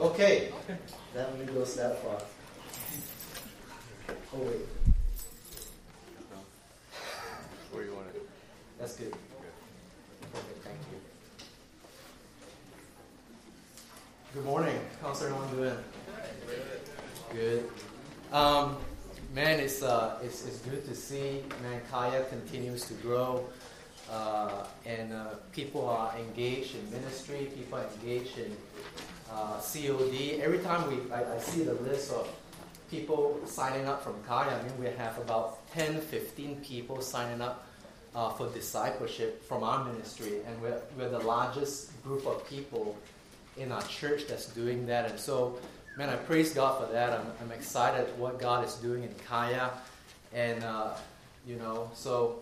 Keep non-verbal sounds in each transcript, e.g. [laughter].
Okay. That only goes that far. Oh, wait. Where you want it? That's good. Okay, thank you. Good morning. How's everyone doing? Good. Um, man, it's, uh, it's, it's good to see man, Kaya continues to grow. Uh, and uh, people are engaged in ministry, people are engaged in uh, COD. Every time we, I, I, see the list of people signing up from Kaya, I mean, we have about 10, 15 people signing up uh, for discipleship from our ministry, and we're, we're the largest group of people in our church that's doing that. And so, man, I praise God for that. I'm, I'm excited what God is doing in Kaya, and uh, you know, so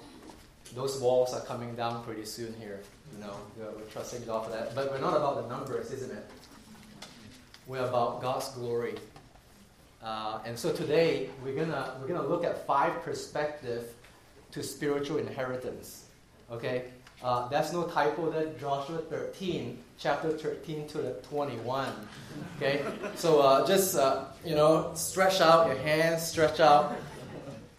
those walls are coming down pretty soon here. You know, we're, we're trusting God for that. But we're not about the numbers, isn't it? We're about God's glory. Uh, and so today we're gonna we're gonna look at five perspectives to spiritual inheritance. Okay, uh, that's no typo. That Joshua 13, chapter 13 to the 21. Okay, so uh, just uh, you know, stretch out your hands, stretch out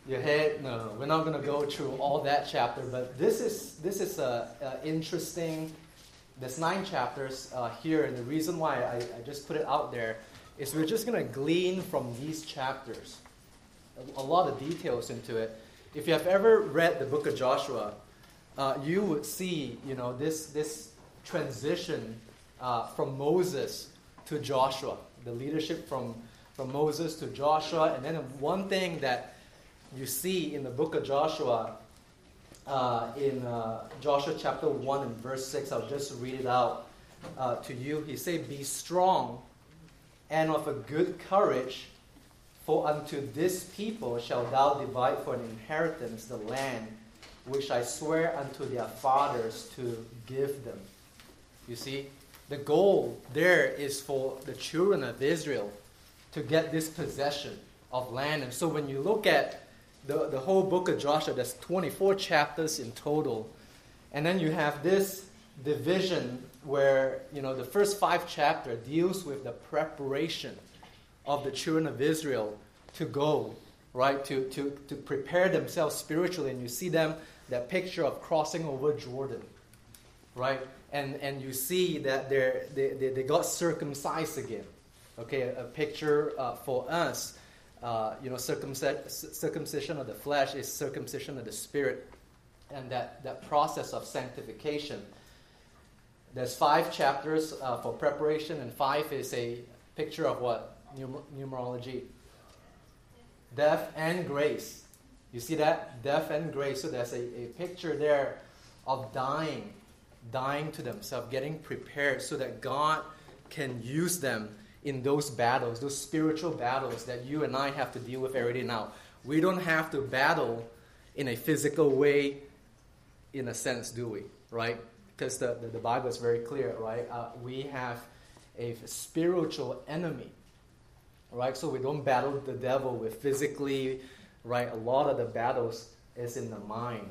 your head. No, no, we're not going to go through all that chapter, but this is this is a, a interesting. There's nine chapters uh, here, and the reason why I, I, just put it out there is we're just going to glean from these chapters a, a, lot of details into it. If you have ever read the book of Joshua, uh, you would see, you know, this this transition uh, from Moses to Joshua, the leadership from from Moses to Joshua, and then one thing that you see in the book of Joshua, uh, in uh, Joshua chapter 1 and verse 6, I'll just read it out uh, to you. He said, Be strong and of a good courage, for unto this people shall thou divide for an inheritance the land which I swear unto their fathers to give them. You see, the goal there is for the children of Israel to get this possession of land. And so when you look at the, the whole book of Joshua, there's 24 chapters in total. And then you have this division where, you know, the first five chapter deals with the preparation of the children of Israel to go, right, to, to, to prepare themselves spiritually. And you see them, that picture of crossing over Jordan, right? And, and you see that they're, they, they, they got circumcised again. Okay, a, a picture uh, for us uh, you know, circumcision of the flesh is circumcision of the spirit, and that, that process of sanctification. There's five chapters uh, for preparation, and five is a picture of what? Numer- numerology. Death and grace. You see that? Death and grace. So there's a, a picture there of dying, dying to themselves, getting prepared so that God can use them in those battles, those spiritual battles that you and I have to deal with every day now. We don't have to battle in a physical way, in a sense, do we? Right? Because the, the, the, Bible is very clear, right? Uh, we have a spiritual enemy, right? So we don't battle the devil with physically, right? A lot of the battles is in the mind.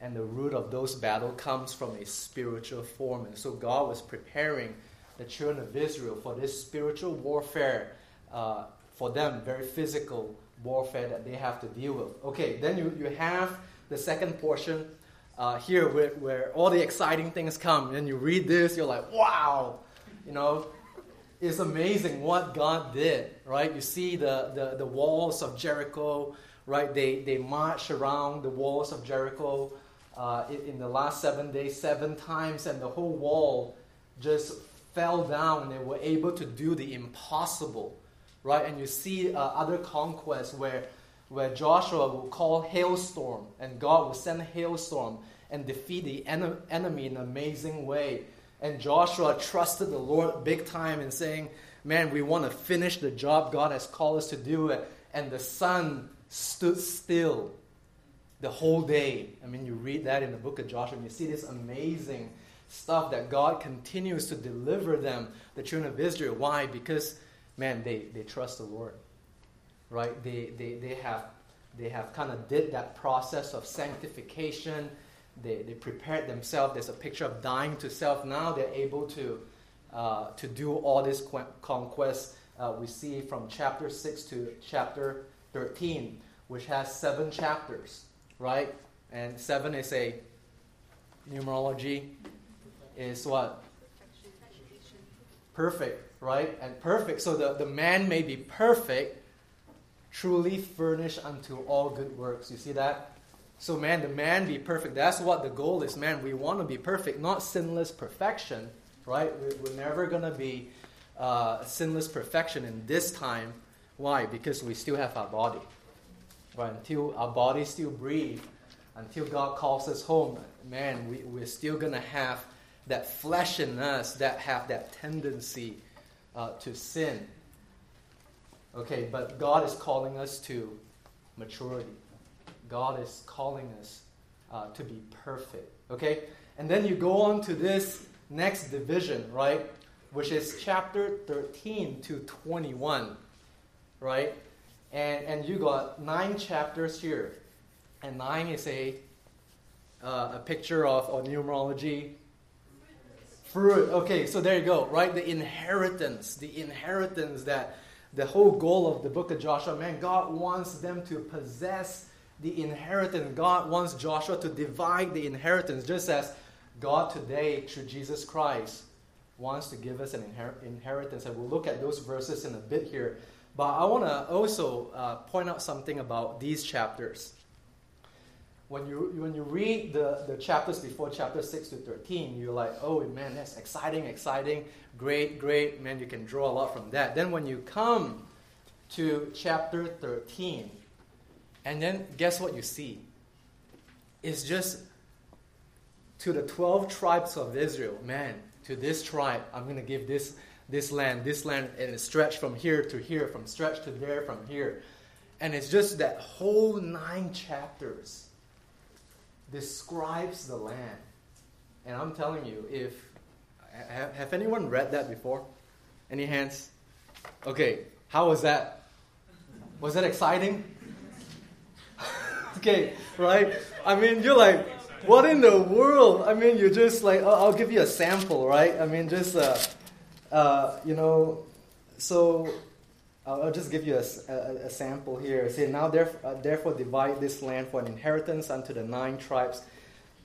And the root of those battles comes from a spiritual form. And so God was preparing the children of Israel for this spiritual warfare, uh, for them, very physical warfare that they have to deal with. Okay, then you, you have the second portion uh, here where, where all the exciting things come. And you read this, you're like, wow, you know, it's amazing what God did, right? You see the, the, the walls of Jericho, right? They, they march around the walls of Jericho uh, in, in the last seven days, seven times, and the whole wall just fell down and were able to do the impossible, right? And you see uh, other conquests where, where Joshua will call hailstorm and God will send hailstorm and defeat the en- enemy in an amazing way. And Joshua trusted the Lord big time in saying, Man, we want to finish the job God has called us to do. it. And the sun stood still the whole day. I mean, you read that in the book of Joshua, and you see this amazing stuff that God continues to deliver them, the children of Israel. Why? Because, man, they, they trust the Lord. Right? They, they, they have, they have kind of did that process of sanctification. They, they prepared themselves. There's a picture of dying to self. Now they're able to, uh, to do all this qu- conquest uh, we see from chapter 6 to chapter 13, which has seven chapters, right? And seven is a numerology, is what? Perfect, right? And perfect. So the, the man may be perfect, truly furnished unto all good works. You see that? So, man, the man be perfect. That's what the goal is, man. We want to be perfect, not sinless perfection, right? We're never going to be uh, sinless perfection in this time. Why? Because we still have our body. Right? Until our body still breathe, until God calls us home, man, we, we're still going to have that flesh in us that have that tendency uh, to sin. Okay, but God is calling us to maturity. God is calling us uh, to be perfect. Okay? And then you go on to this next division, right? Which is chapter 13 to 21, right? And, and you got nine chapters here. And nine is a, uh, a picture of or numerology. Fruit. Okay, so there you go, right? The inheritance, the inheritance that the whole goal of the book of Joshua, man, God wants them to possess the inheritance. God wants Joshua to divide the inheritance, just as God today, through Jesus Christ, wants to give us an inher- inheritance. And we'll look at those verses in a bit here. But I want to also uh, point out something about these chapters. When you, when you read the, the chapters before chapter 6 to 13, you're like, oh man, that's exciting, exciting, great, great. Man, you can draw a lot from that. Then when you come to chapter 13, and then guess what you see? It's just to the 12 tribes of Israel, man, to this tribe, I'm going to give this, this land, this land, and it's stretched from here to here, from stretch to there, from here. And it's just that whole nine chapters describes the land. And I'm telling you, if have, have anyone read that before? Any hands? Okay, how was that? Was that exciting? [laughs] okay, right? I mean, you're like, what in the world? I mean, you're just like, oh, I'll give you a sample, right? I mean, just, uh, uh, you know, so I'll, I'll just give you a, a, a sample here. Say, now therefore, uh, therefore divide this land for an inheritance unto the nine tribes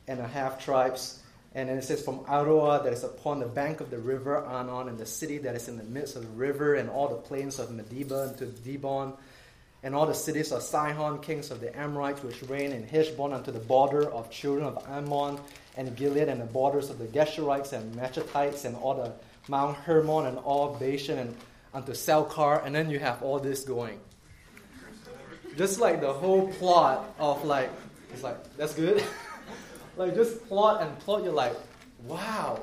and a half tribes. And then it says, from Aroer that is upon the bank of the river Arnon, and the city that is in the midst of the river, and all the plains of Medeba unto Dibon, and all the cities of Sihon, kings of the Amorites, which reign in Heshbon unto the border of children of Ammon, and Gilead, and the borders of the Geshurites and Maachatites, and all the Mount Hermon, and all Bashan, and unto car, and then you have all this going. Just like the whole plot of like, it's like, that's good. [laughs] like just plot and plot, you're like, wow,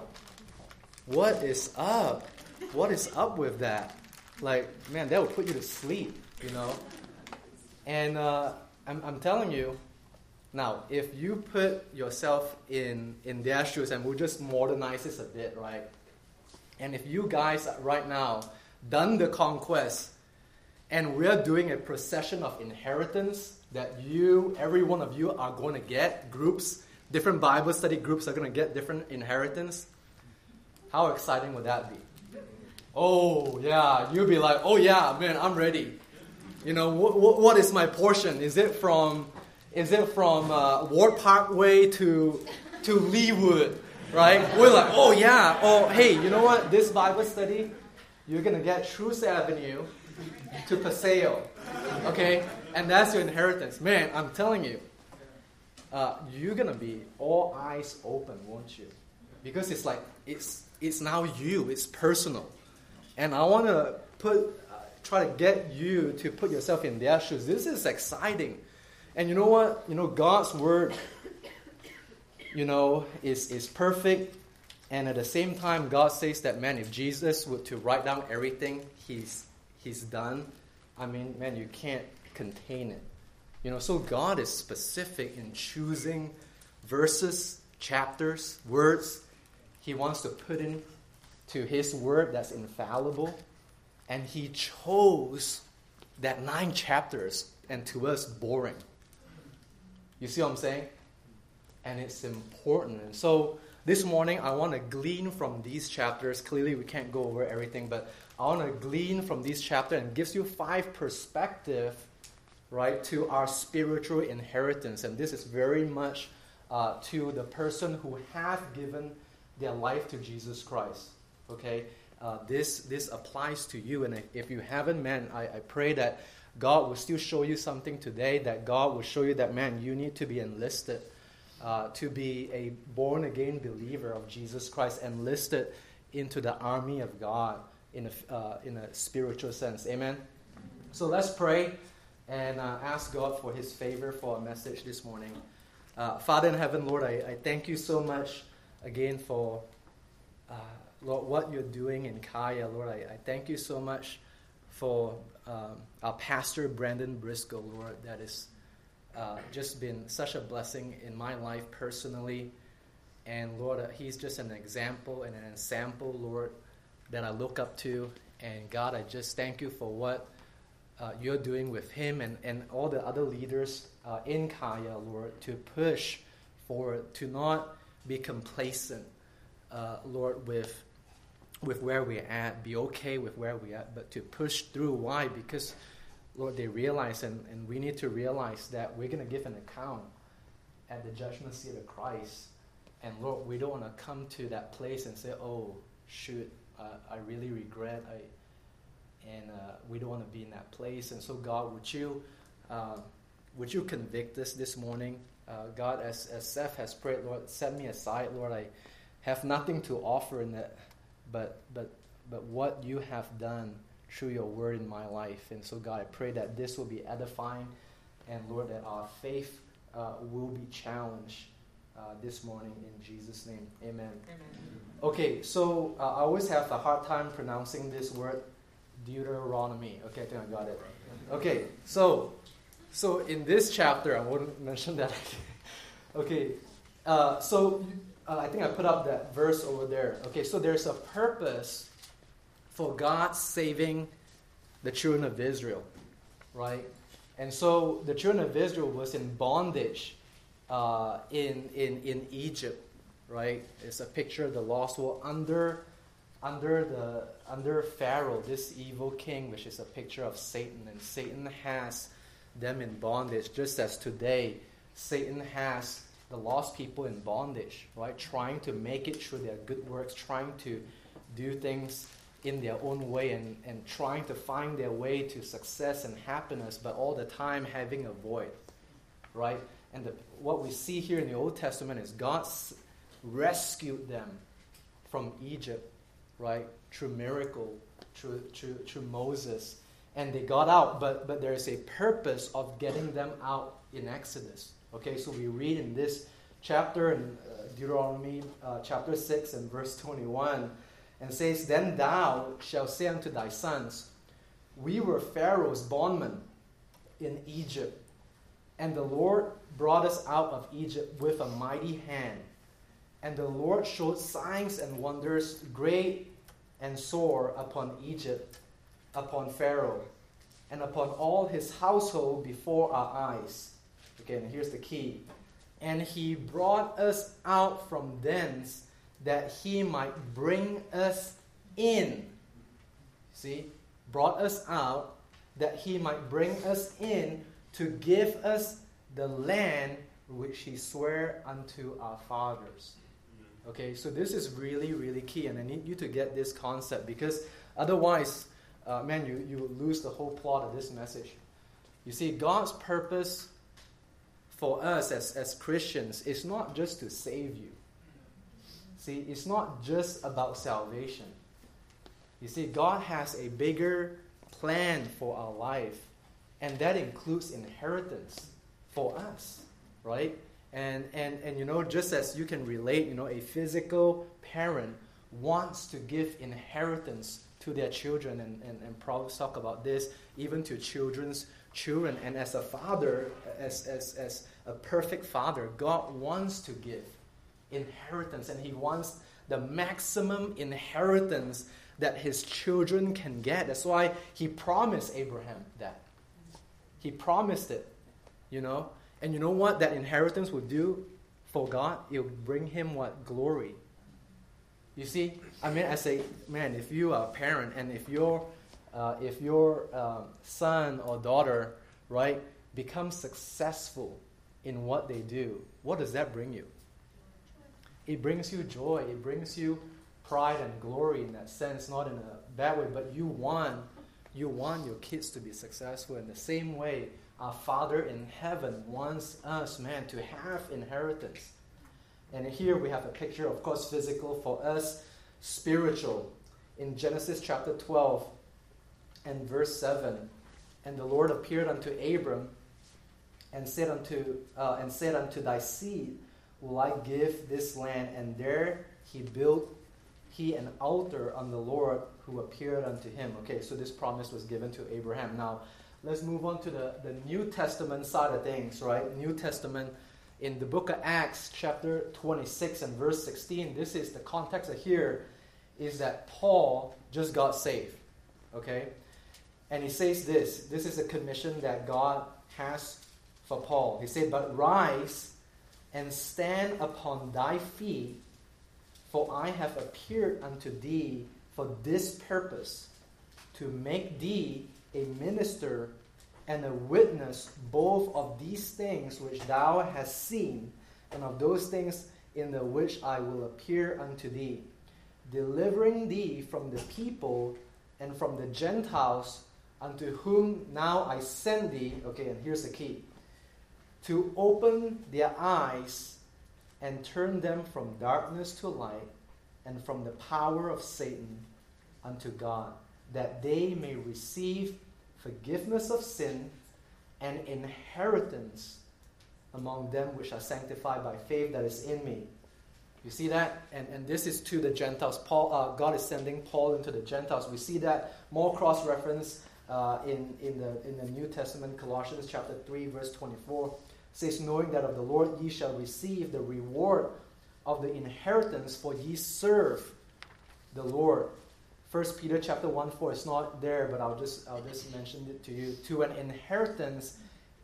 what is up? What is up with that? Like, man, that would put you to sleep, you know? And uh, I'm, I'm telling you, now, if you put yourself in, in their shoes, and we'll just modernize this a bit, right? And if you guys right now done the conquest, and we're doing a procession of inheritance that you, every one of you, are going to get, groups, different Bible study groups are going to get different inheritance, how exciting would that be? Oh, yeah, you'll be like, oh, yeah, man, I'm ready. You know, what, what is my portion? Is it from, is it from uh, Ward Parkway to, to Leawood, right? We're like, oh, yeah, oh, hey, you know what? This Bible study, you're going to get Troost Avenue to Paseo, okay? And that's your inheritance. Man, I'm telling you, uh, you're going to be all eyes open, won't you? Because it's like, it's, it's now you, it's personal. And I want to put, uh, try to get you to put yourself in their shoes. This is exciting. And you know what? You know, God's word, you know, is, is perfect. And at the same time, God says that, man, if Jesus were to write down everything he's, he's done, I mean, man, you can't contain it. You know, so God is specific in choosing verses, chapters, words He wants to put in to His word that's infallible. And He chose that nine chapters and to us boring. You see what I'm saying? And it's important. And so this morning I want to glean from these chapters. Clearly, we can't go over everything, but I want to glean from these chapters and gives you five perspective, right, to our spiritual inheritance. And this is very much uh, to the person who have given their life to Jesus Christ. Okay, uh, this this applies to you, and if you haven't, man, I, I pray that God will still show you something today. That God will show you that, man, you need to be enlisted. Uh, to be a born again believer of Jesus Christ, enlisted into the army of God in a, uh, in a spiritual sense. Amen? So let's pray and uh, ask God for his favor for our message this morning. Uh, Father in heaven, Lord, I, I, thank you so much again for uh, Lord, what you're doing in Kaya. Lord, I, I thank you so much for um, our pastor, Brandon Briscoe, Lord, that is uh, just been such a blessing in my life personally. And Lord, uh, he's just an example and an example, Lord, that I look up to. And God, I just thank you for what uh, you're doing with him and, and all the other leaders uh, in Kaya, Lord, to push forward, to not be complacent, uh, Lord, with, with where we're at, be okay with where we're at, but to push through. Why? Because, Lord, they realize, and, and we need to realize that we're going to give an account at the judgment seat of Christ. And Lord, we don't want to come to that place and say, oh, shoot, uh, I really regret. I, and uh, we don't want to be in that place. And so, God, would you, uh, would you convict us this morning? Uh, God, as, as Seth has prayed, Lord, set me aside, Lord. I have nothing to offer in that, but but but what you have done through your word in my life. And so, God, I pray that this will be edifying, and Lord, that our faith uh, will be challenged. Uh, this morning in Jesus' name. Amen. Amen. Okay, so uh, I always have a hard time pronouncing this word Deuteronomy. Okay, I think I got it. Okay, so so in this chapter, I won't [laughs] mention that. okay, uh, so uh, I think I put up that verse over there. Okay, so there's a purpose for God saving the children of Israel, right? And so the children of Israel was in bondage uh, in, in, in Egypt, right? It's a picture of the lost world under under the under Pharaoh, this evil king, which is a picture of Satan, and Satan has them in bondage, just as today Satan has the lost people in bondage, right? Trying to make it through their good works, trying to do things in their own way and, and trying to find their way to success and happiness, but all the time having a void, right? And the, what we see here in the Old Testament is God rescued them from Egypt right? Through miracle, through, through, through Moses. And they got out, but, but there is a purpose of getting them out in Exodus. Okay, so we read in this chapter in uh, Deuteronomy uh, chapter 6 and verse 21 and says, Then thou shalt say unto thy sons, We were Pharaoh's bondmen in Egypt, and the Lord brought us out of Egypt with a mighty hand. And the Lord showed signs and wonders, great and sore upon Egypt, upon Pharaoh, and upon all his household before our eyes. Again, here's the key. And he brought us out from thence that he might bring us in. See? Brought us out that he might bring us in to give us the land which he sware unto our fathers. Okay, so this is really, really key, and I need you to get this concept because otherwise, uh, man, you, you lose the whole plot of this message. You see, God's purpose for us as, as Christians is not just to save you. See, it's not just about salvation. You see, God has a bigger plan for our life, and that includes inheritance for us, right? And, and, and you know, just as you can relate, you know, a physical parent wants to give inheritance to their children, and, and, and Proverbs talk about this, even to children's children. And as a father, as, as, as a perfect father, God wants to give inheritance, and He wants the maximum inheritance that His children can get. That's why He promised Abraham that. He promised it, you know. And you know what that inheritance will do for God, it'll bring him what? Glory. You see, I mean, I say, man, if you are a parent and if your, uh, if your uh, son or daughter, right, becomes successful in what they do, what does that bring you? It brings you joy. It brings you pride and glory in that sense, not in a bad way, but you want, you want your kids to be successful in the same way our Father in heaven wants us, man, to have inheritance. And here we have a picture, of course, physical, for us, spiritual. In Genesis chapter 12 and verse 7, and the Lord appeared unto Abram and said unto, uh, and said unto thy seed, Will I give this land? And there he built he an altar on the Lord who appeared unto him. Okay, so this promise was given to Abraham. Now, let's move on to the, the New Testament side of things, right? New Testament in the book of Acts, chapter 26 and verse 16. This is the context of here is that Paul just got saved. Okay? And he says this this is a commission that God has for Paul. He said, But rise and stand upon thy feet, for I have appeared unto thee for this purpose, to make thee a minister and a witness both of these things which thou hast seen, and of those things in the which I will appear unto thee, delivering thee from the people and from the Gentiles unto whom now I send thee. Okay, and here's the key to open their eyes and turn them from darkness to light and from the power of Satan unto God, that they may receive forgiveness of sin and inheritance among them which are sanctified by faith that is in me. You see that? And, and this is to the Gentiles. Paul, uh, God is sending Paul into the Gentiles. We see that more cross reference uh, in, in, the, in the New Testament, Colossians chapter 3, verse 24. Says, Knowing that of the Lord ye shall receive the reward of the inheritance, for ye serve the Lord. First Peter chapter 1 4 it's not there, but I'll just I'll just mention it to you. To an inheritance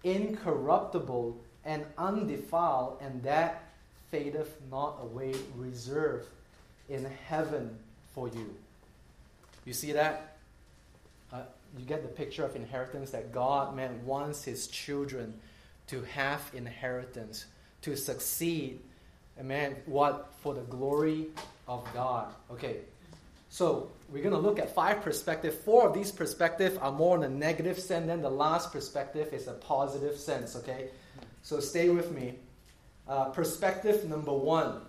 incorruptible and undefiled, and that fadeth not away, reserved in heaven for you. You see that? Uh, you get the picture of inheritance that God, man, wants his children to have inheritance, to succeed. And man, what? For the glory of God. Okay, so we're going to look at five perspectives. Four of these perspectives are more in a negative sense, then the last perspective is a positive sense, okay? So stay with me. Uh, perspective number one.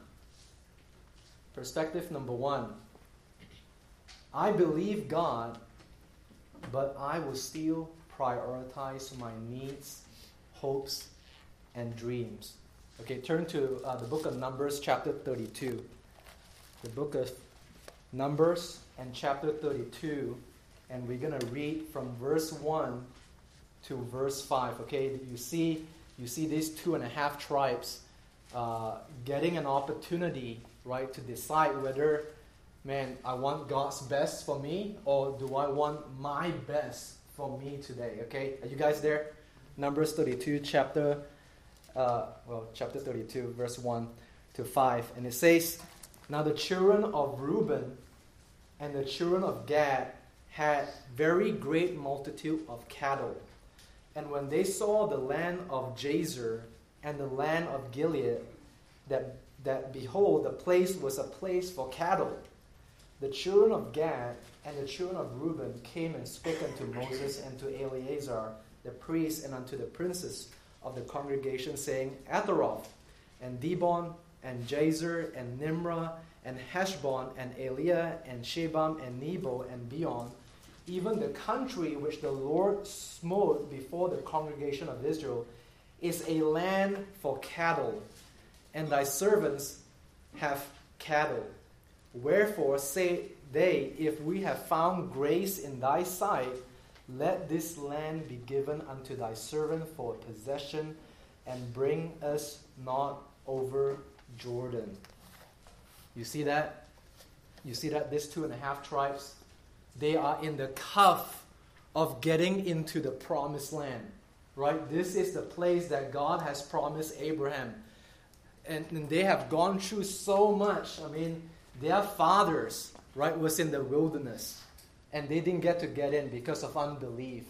Perspective number one. I believe God, but I will still prioritize my needs, hopes, and dreams. Okay, turn to uh, the book of Numbers, chapter 32. The book of Numbers and chapter 32, and we're going to read from verse 1 to verse 5. Okay, you see, you see these two and a half tribes uh, getting an opportunity, right, to decide whether, man, I want God's best for me or do I want my best for me today? Okay, are you guys there? Numbers 32, chapter, uh, well, chapter 32, verse 1 to 5. And it says, now the children of Reuben and the children of Gad had very great multitude of cattle. And when they saw the land of Jazer and the land of Gilead, that, that behold, the place was a place for cattle, the children of Gad and the children of Reuben came and spake unto Moses and to Eleazar the priest and unto the princes of the congregation, saying, Ataroth and Dibon and Jazer and Nimrah and Heshbon and Elealeh and Shebam and Nebo and Beon, even the country which the Lord smote before the congregation of Israel, is a land for cattle, and thy servants have cattle. Wherefore say they, If we have found grace in thy sight, let this land be given unto thy servant for possession, and bring us not over Jordan. You see that? You see that? These two and a half tribes, they are in the cuff of getting into the promised land. Right? This is the place that God has promised Abraham. and, and they have gone through so much. I mean, their fathers, right, was in the wilderness, and they didn't get to get in because of unbelief.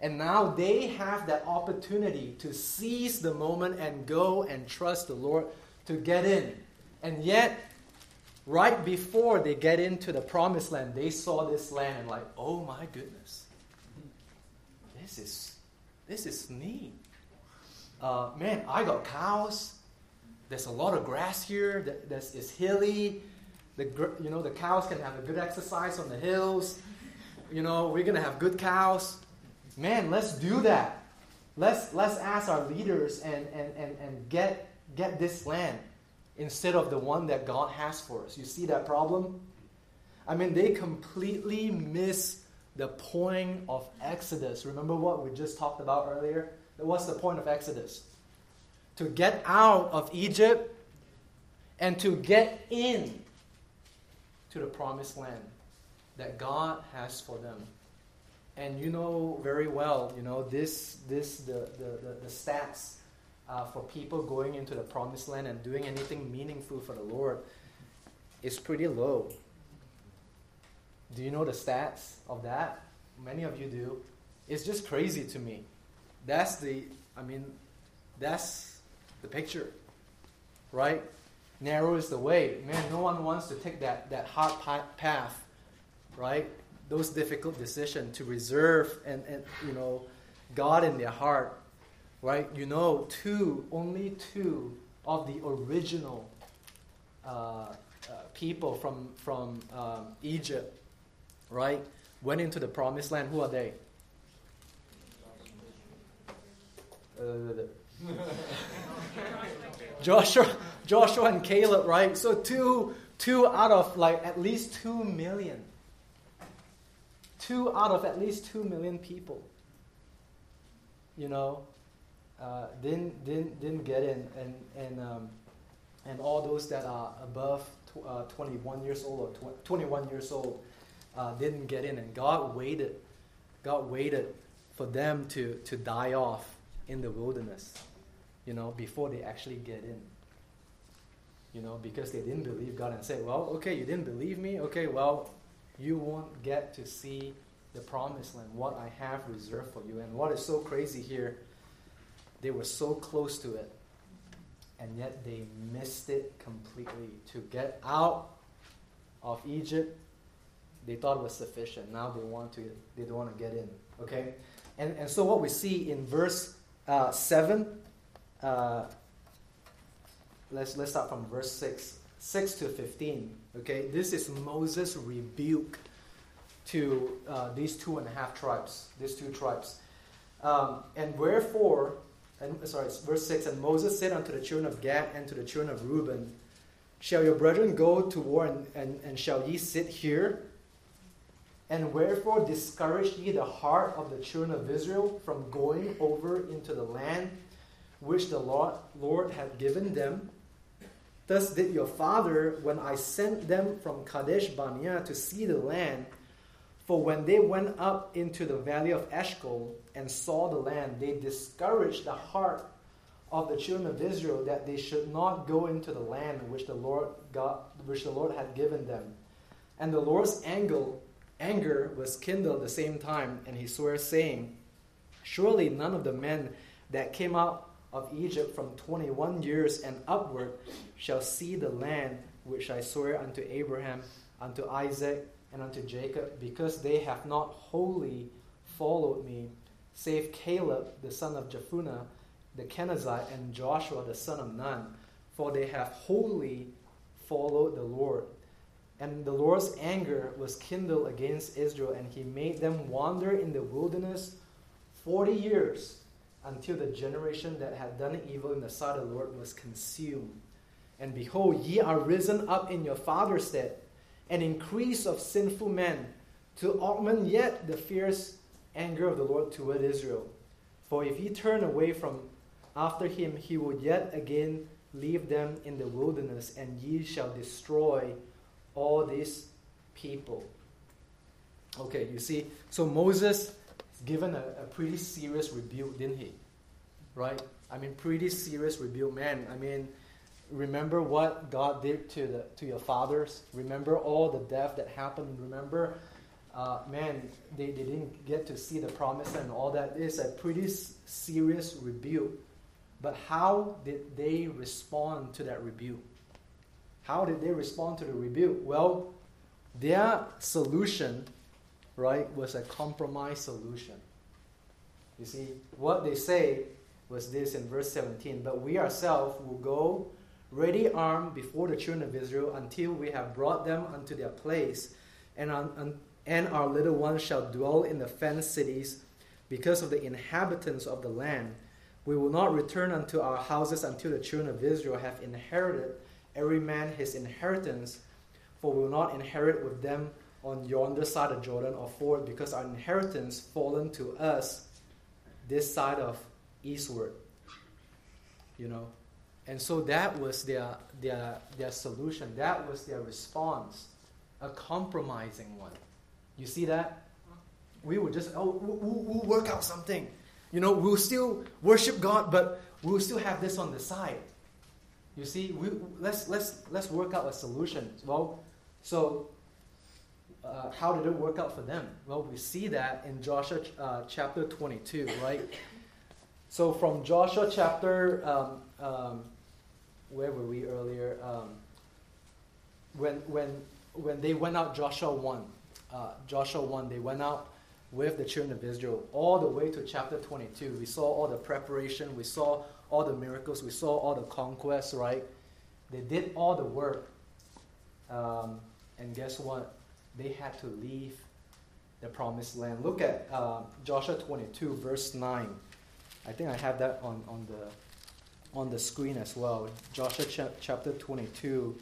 And now they have that opportunity to seize the moment and go and trust the Lord to get in. And yet, right before they get into the promised land, they saw this land and like, oh my goodness, this is this is neat. Uh, man, I got cows. There's a lot of grass here. There's, it's hilly. The, you know, the cows can have a good exercise on the hills. You know, we're going to have good cows. Man, let's do that. Let's, let's ask our leaders and, and, and, and get, get this land instead of the one that God has for us. You see that problem? I mean, they completely miss the point of Exodus. Remember what we just talked about earlier? What's the point of Exodus? To get out of Egypt and to get in to the promised land that God has for them. And you know very well, you know, this, this the, the, the, the stats uh, for people going into the promised land and doing anything meaningful for the Lord is pretty low. Do you know the stats of that? Many of you do. It's just crazy to me. That's the, I mean, that's the picture, right? Narrow is the way. Man, no one wants to take that, that hard path, right? Those difficult decisions to reserve and, and, you know, God in their heart, right? You know, two, only two of the original uh, uh, people from, from um, Egypt, right, went into the promised land. Who are they? [laughs] Joshua, Joshua and Caleb, right? So two, two out of like at least two million. Two out of at least two million people. You know, uh, didn't didn't didn't get in, and and um, and all those that are above tw- uh, 21 years old or tw- 21 years old uh, didn't get in, and God waited. God waited for them to to die off in the wilderness, you know, before they actually get in. You know, because they didn't believe God and say, well, okay, you didn't believe me? Okay, well, you won't get to see the promised land, what I have reserved for you. And what is so crazy here, they were so close to it, and yet they missed it completely. To get out of Egypt, they thought it was sufficient. Now they want to they don't want to get in. Okay? And and so what we see in verse uh, 7. Uh, let's, let's start from verse 6. 6 to 15. Okay, this is Moses' rebuke to uh, these two and a half tribes, these two tribes. Um, and wherefore, and sorry, verse 6 And Moses said unto the children of Gad and to the children of Reuben, Shall your brethren go to war, and, and, and shall ye sit here? And wherefore discourage ye the heart of the children of Israel from going over into the land which the Lord, Lord had given them? Thus did your father when I sent them from Kadesh Barnea to see the land. For when they went up into the valley of Eshcol and saw the land, they discouraged the heart of the children of Israel that they should not go into the land which the Lord God, which the Lord had given them. And the Lord's anger anger was kindled the same time, and he swore, saying, Surely none of the men that came out of Egypt from twenty one years and upward shall see the land which I swore unto Abraham, unto Isaac, and unto Jacob, because they have not wholly followed me, save Caleb the son of Jephunneh, the Kenizzite, and Joshua the son of Nun, for they have wholly followed the Lord. And the Lord's anger was kindled against Israel, and he made them wander in the wilderness 40 years until the generation that had done evil in the sight of the Lord was consumed. And behold, ye are risen up in your father's stead, an increase of sinful men, to augment yet the fierce anger of the Lord toward Israel. For if ye turn away from after him, he would yet again leave them in the wilderness, and ye shall destroy all these people. Okay, you see, so Moses given a, a pretty serious rebuke, didn't he? Right? I mean, pretty serious rebuke. Man, I mean, remember what God did to the to your fathers. Remember all the death that happened. Remember, uh, man, they, they didn't get to see the promise and all that. It's a pretty serious rebuke. But how did they respond to that rebuke? How did they respond to the rebuke? Well, their solution, right, was a compromise solution. You see, what they say was this in verse 17 But we ourselves will go ready armed before the children of Israel until we have brought them unto their place, and, on, and our little ones shall dwell in the fenced cities because of the inhabitants of the land. We will not return unto our houses until the children of Israel have inherited every man his inheritance, for we will not inherit with them on yonder side of Jordan or forward, because our inheritance fallen to us this side of eastward. You know, and so that was their, their, their solution. That was their response, a compromising one. You see that? We would just, oh, we'll, we'll work out something. You know, we'll still worship God, but we'll still have this on the side. You see, we, let's, let's, let's work out a solution. Well, so uh, how did it work out for them? Well, we see that in Joshua uh, chapter 22, right? So from Joshua chapter, um, um, where were we earlier? Um, when, when, when they went out, Joshua 1, uh, Joshua 1, they went out with the children of Israel all the way to chapter 22. We saw all the preparation, we saw all the miracles, we saw all the conquests, right? They did all the work. Um, and guess what? They had to leave the promised land. Look at uh, Joshua 22, verse 9. I think I have that on, on, the, on the screen as well. Joshua ch- chapter 22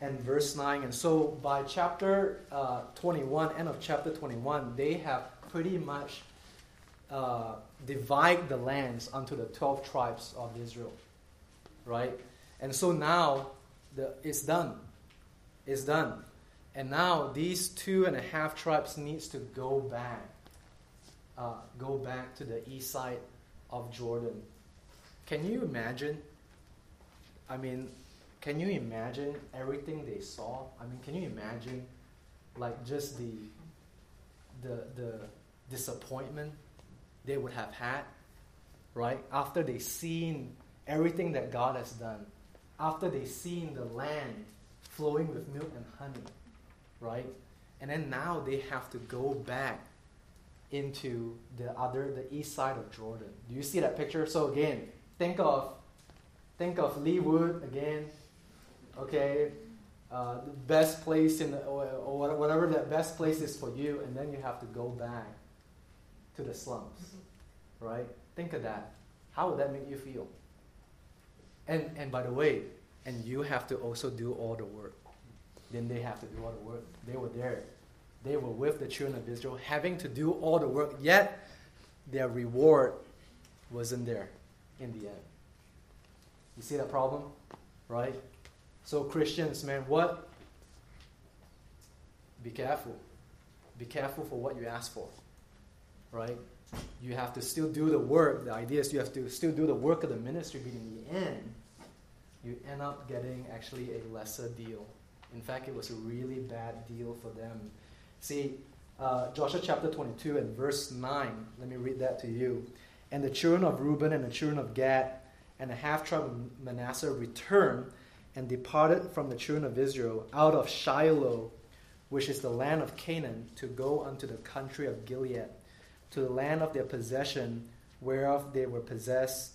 and verse 9. And so by chapter uh, 21, end of chapter 21, they have pretty much uh, divide the lands unto the 12 tribes of Israel. Right? And so now the, it's done. It's done. And now these two and a half tribes needs to go back. Uh, go back to the east side of Jordan. Can you imagine? I mean, can you imagine everything they saw? I mean, can you imagine like just the the the disappointment they would have had, right? After they seen everything that God has done, after they seen the land flowing with milk and honey, right? And then now they have to go back into the other, the east side of Jordan. Do you see that picture? So again, think of think of Leawood again. Okay, uh, the best place in the, or, or whatever that best place is for you, and then you have to go back to the slums, mm-hmm. right? Think of that. How would that make you feel? And and by the way, and you have to also do all the work. Then they have to do all the work. They were there. They were with the children of Israel, having to do all the work, yet their reward wasn't there in the end. You see that problem? Right? So, Christians, man, what? Be careful. Be careful for what you ask for right? You have to still do the work. The idea is you have to still do the work of the ministry, but in the end, you end up getting actually a lesser deal. In fact, it was a really bad deal for them. See, uh, Joshua chapter 22 and verse 9, let me read that to you. And the children of Reuben and the children of Gad and the half tribe of Manasseh returned and departed from the children of Israel out of Shiloh, which is the land of Canaan, to go unto the country of Gilead to the land of their possession, whereof they were possessed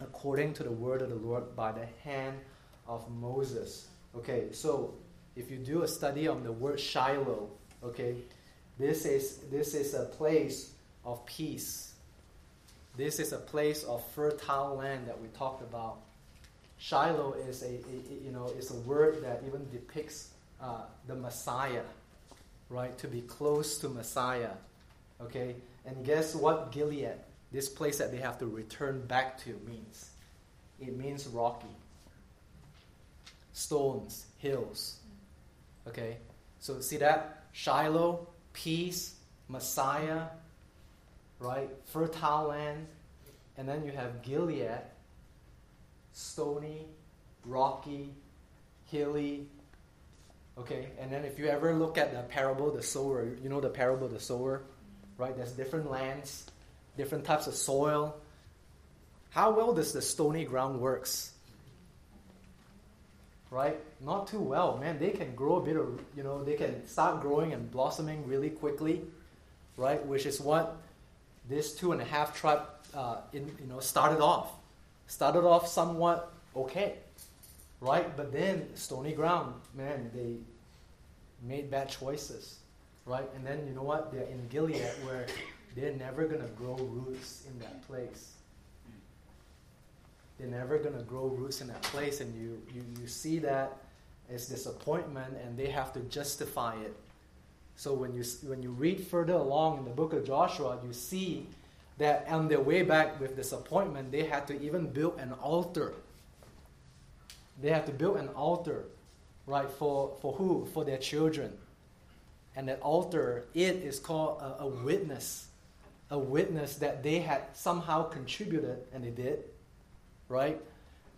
according to the word of the Lord by the hand of Moses. Okay, so if you do a study on the word Shiloh, okay, this is this is a place of peace. This is a place of fertile land that we talked about. Shiloh is a, a you know is a word that even depicts uh, the Messiah, right? To be close to Messiah. Okay? And guess what Gilead, this place that they have to return back to, means? It means rocky. Stones, hills. Okay? So see that? Shiloh, peace, Messiah, right? Fertile land. And then you have Gilead, stony, rocky, hilly. Okay, and then if you ever look at the parable, the sower, you know the parable, the sower, right? There's different lands, different types of soil. How well does the stony ground works? Right? Not too well, man. They can grow a bit of, you know, they can start growing and blossoming really quickly, right? Which is what this two and a half tribe, uh, in, you know, started off. Started off somewhat okay, right? But then stony ground, man, they made bad choices, right? And then you know what? They're in Gilead where they're never gonna grow roots in that place. They're never gonna grow roots in that place, and you you, you see that as disappointment, and they have to justify it. So when you when you read further along in the book of Joshua, you see that on their way back with disappointment, they had to even build an altar they have to build an altar, right, for, for who? For their children. And that altar, it is called a, a witness. A witness that they had somehow contributed, and they did, right?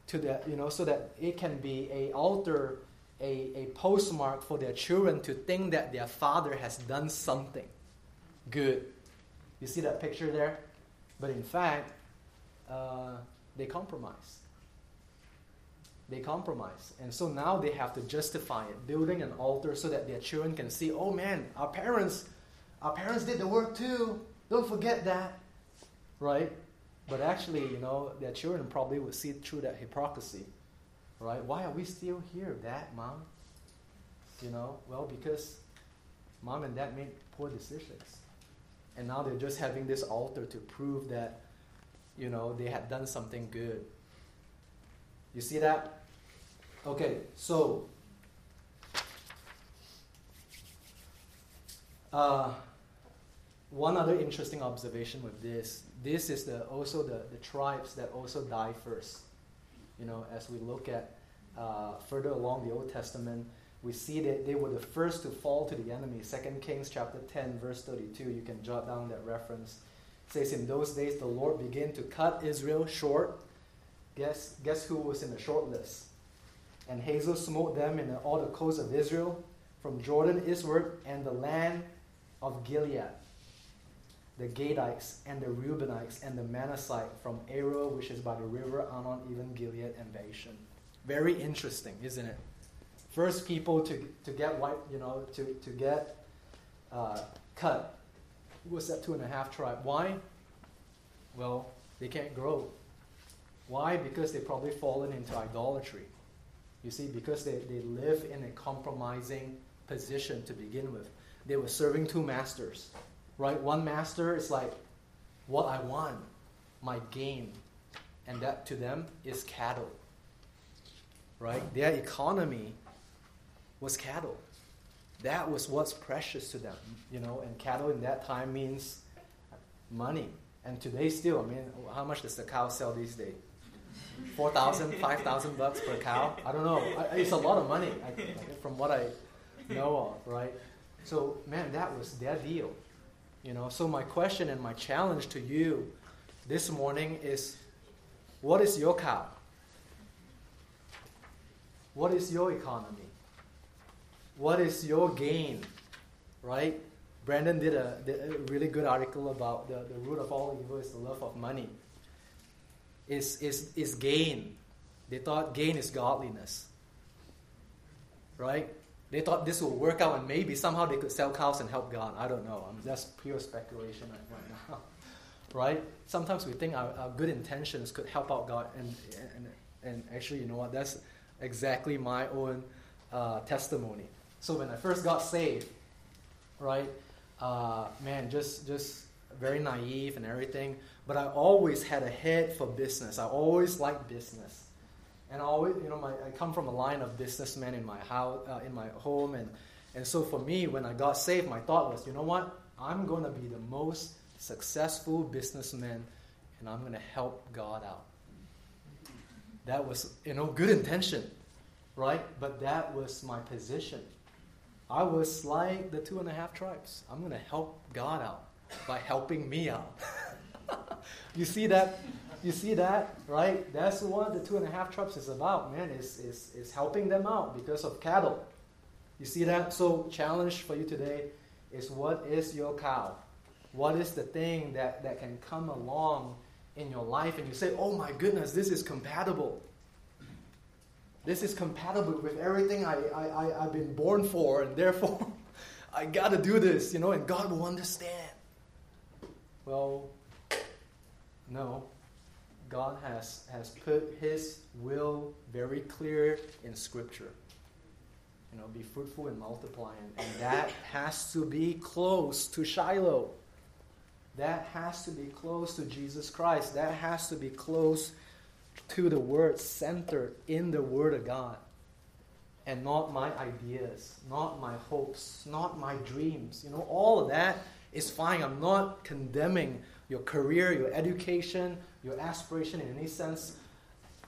To that, you know, so that it can be a altar, a, a postmark for their children to think that their father has done something good. You see that picture there? But in fact, uh, they compromised they compromise. And so now they have to justify it, building an altar so that their children can see, oh man, our parents, our parents did the work too. Don't forget that. Right? But actually, you know, their children probably would see through that hypocrisy. Right? Why are we still here, dad, mom? You know, well, because mom and dad made poor decisions. And now they're just having this altar to prove that, you know, they had done something good. You see that? Okay, so uh, one other interesting observation with this, this is the, also the, the tribes that also die first. You know, as we look at uh, further along the Old Testament, we see that they were the first to fall to the enemy. 2 Kings chapter 10, verse 32, you can jot down that reference. It says, In those days the Lord began to cut Israel short. Guess, guess who was in the short list? And Hazael smote them in all the coasts of Israel, from Jordan eastward, and the land of Gilead, the Gadites, and the Reubenites, and the Manassite, from Aroer, which is by the river Arnon, even Gilead and Bashan. Very interesting, isn't it? First people to, to get white, you know, to, to get uh, cut was that two and a half tribe. Why? Well, they can't grow. Why? Because they've probably fallen into idolatry. You see, because they, they live in a compromising position to begin with. They were serving two masters, right? One master is like, what I want, my gain. And that to them is cattle, right? Their economy was cattle. That was what's precious to them, you know, and cattle in that time means money. And today still, I mean, how much does the cow sell these days? 4,000, [laughs] 5,000 bucks per cow. I don't know. It's a lot of money I, from what I know of, right? So, man, that was their deal. You know, so my question and my challenge to you this morning is what is your cow? What is your economy? What is your gain? Right? Brandon did a, did a really good article about the, the root of all evil is the love of money is, is, is gain. They thought gain is godliness. Right? They thought this will work out and maybe somehow they could sell cows and help God. I don't know. I mean, that's pure speculation right, right now. [laughs] right? Sometimes we think our, our, good intentions could help out God, and, and, and actually, you know what? That's exactly my own uh, testimony. So when I first got saved, right, uh, man, just just very naive and everything. But I always had a head for business. I always liked business. And I always, you know, my, I come from a line of businessmen in my house, uh, in my home, and and so for me, when I got saved, my thought was, you know what? I'm going to be the most successful businessman, and I'm going to help God out. That was, you know, good intention, right? But that was my position. I was like the two and a half tribes. I'm going to help God out by helping me out. [laughs] you see that? You see that, right? That's what the two and a half tribes is about, man, is, is, is helping them out because of cattle. You see that? So, challenge for you today is what is your cow? What is the thing that, that can come along in your life and you say, oh my goodness, this is compatible. This is compatible with everything I, I, I, I've been born for, and therefore [laughs] I got to do this, you know, and God will understand. Well, no. God has, has put His will very clear in Scripture. You know, be fruitful and multiply. And, and that has to be close to Shiloh. That has to be close to Jesus Christ. That has to be close to the Word, centered in the Word of God. And not my ideas, not my hopes, not my dreams. You know, all of that is fine. I'm not condemning your career, your education, your aspiration in any sense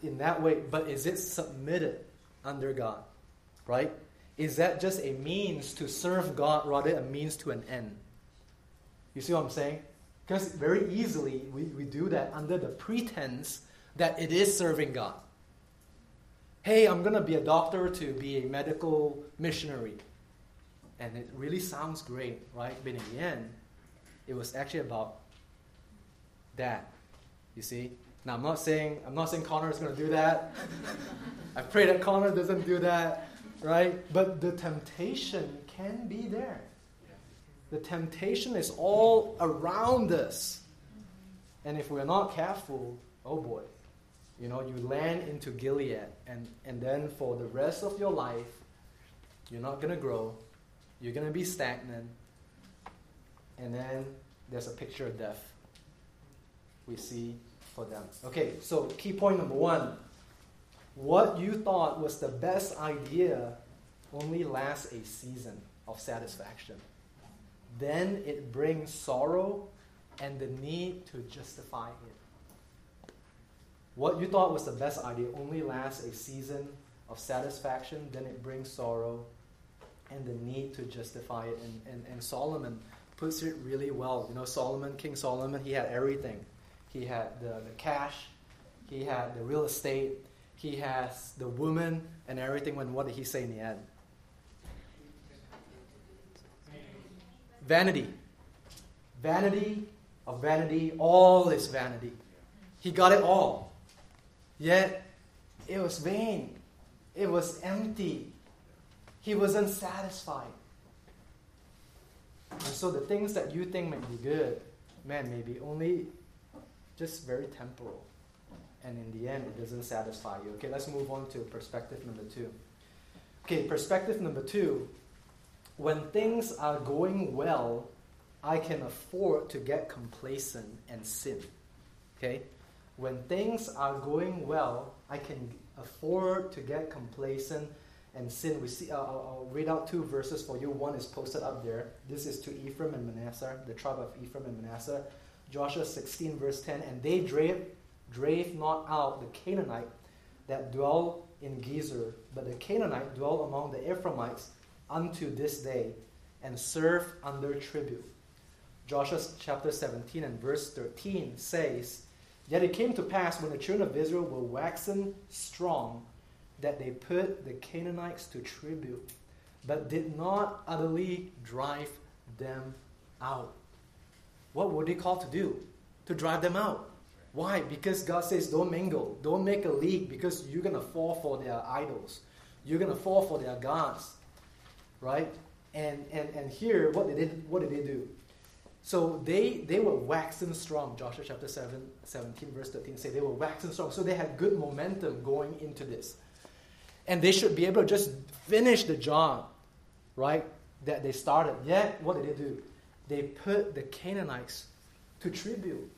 in that way. But is it submitted under God? Right? Is that just a means to serve God rather a means to an end? You see what I'm saying? Because very easily we, we do that under the pretense that it is serving God. Hey, I'm going to be a doctor to be a medical missionary. And it really sounds great, right? But in the end, it was actually about that. You see? Now I'm not saying I'm not saying Connor is going to do that. [laughs] I pray that Connor doesn't do that, right? But the temptation can be there. The temptation is all around us. And if we're not careful, oh boy, you know, you land into Gilead, and, and then for the rest of your life, you're not going to grow, you're going to be stagnant, and then there's a picture of death we see for them. Okay, so key point number one what you thought was the best idea only lasts a season of satisfaction. Then it brings sorrow and the need to justify it. What you thought was the best idea only lasts a season of satisfaction, then it brings sorrow and the need to justify it. And, and, and Solomon puts it really well. You know, Solomon, King Solomon, he had everything. He had the, the cash, he had the real estate, he has the woman and everything. When what did he say in the end? Vanity. Vanity of vanity, all is vanity. He got it all. Yet it was vain. It was empty. He was unsatisfied. And so the things that you think might be good, man, maybe only just very temporal. And in the end, it doesn't satisfy you. Okay, let's move on to perspective number two. Okay, perspective number two when things are going well, I can afford to get complacent and sin. Okay? When things are going well, I can afford to get complacent and sin. We see. Uh, I'll, read out two verses for you. One is posted up there. This is to Ephraim and Manasseh, the tribe of Ephraim and Manasseh. Joshua 16 verse 10. And they drave, drave not out the Canaanite that dwell in Gezer, but the Canaanite dwell among the Ephraimites unto this day and serve under tribute. Joshua chapter 17 and verse 13 says, Yet it came to pass when the children of Israel were waxen strong that they put the Canaanites to tribute, but did not utterly drive them out. What were they called to do? To drive them out. Why? Because God says, don't mingle, don't make a league, because you're going to fall for their idols. You're going to fall for their gods right? And, and, and here, what did, they, what did they do? So they, they were waxing strong. Joshua chapter 7, 17, verse 13 say they were waxing strong. So they had good momentum going into this. And they should be able to just finish the job, right, that they started. Yet, what did they do? They put the Canaanites to tribute.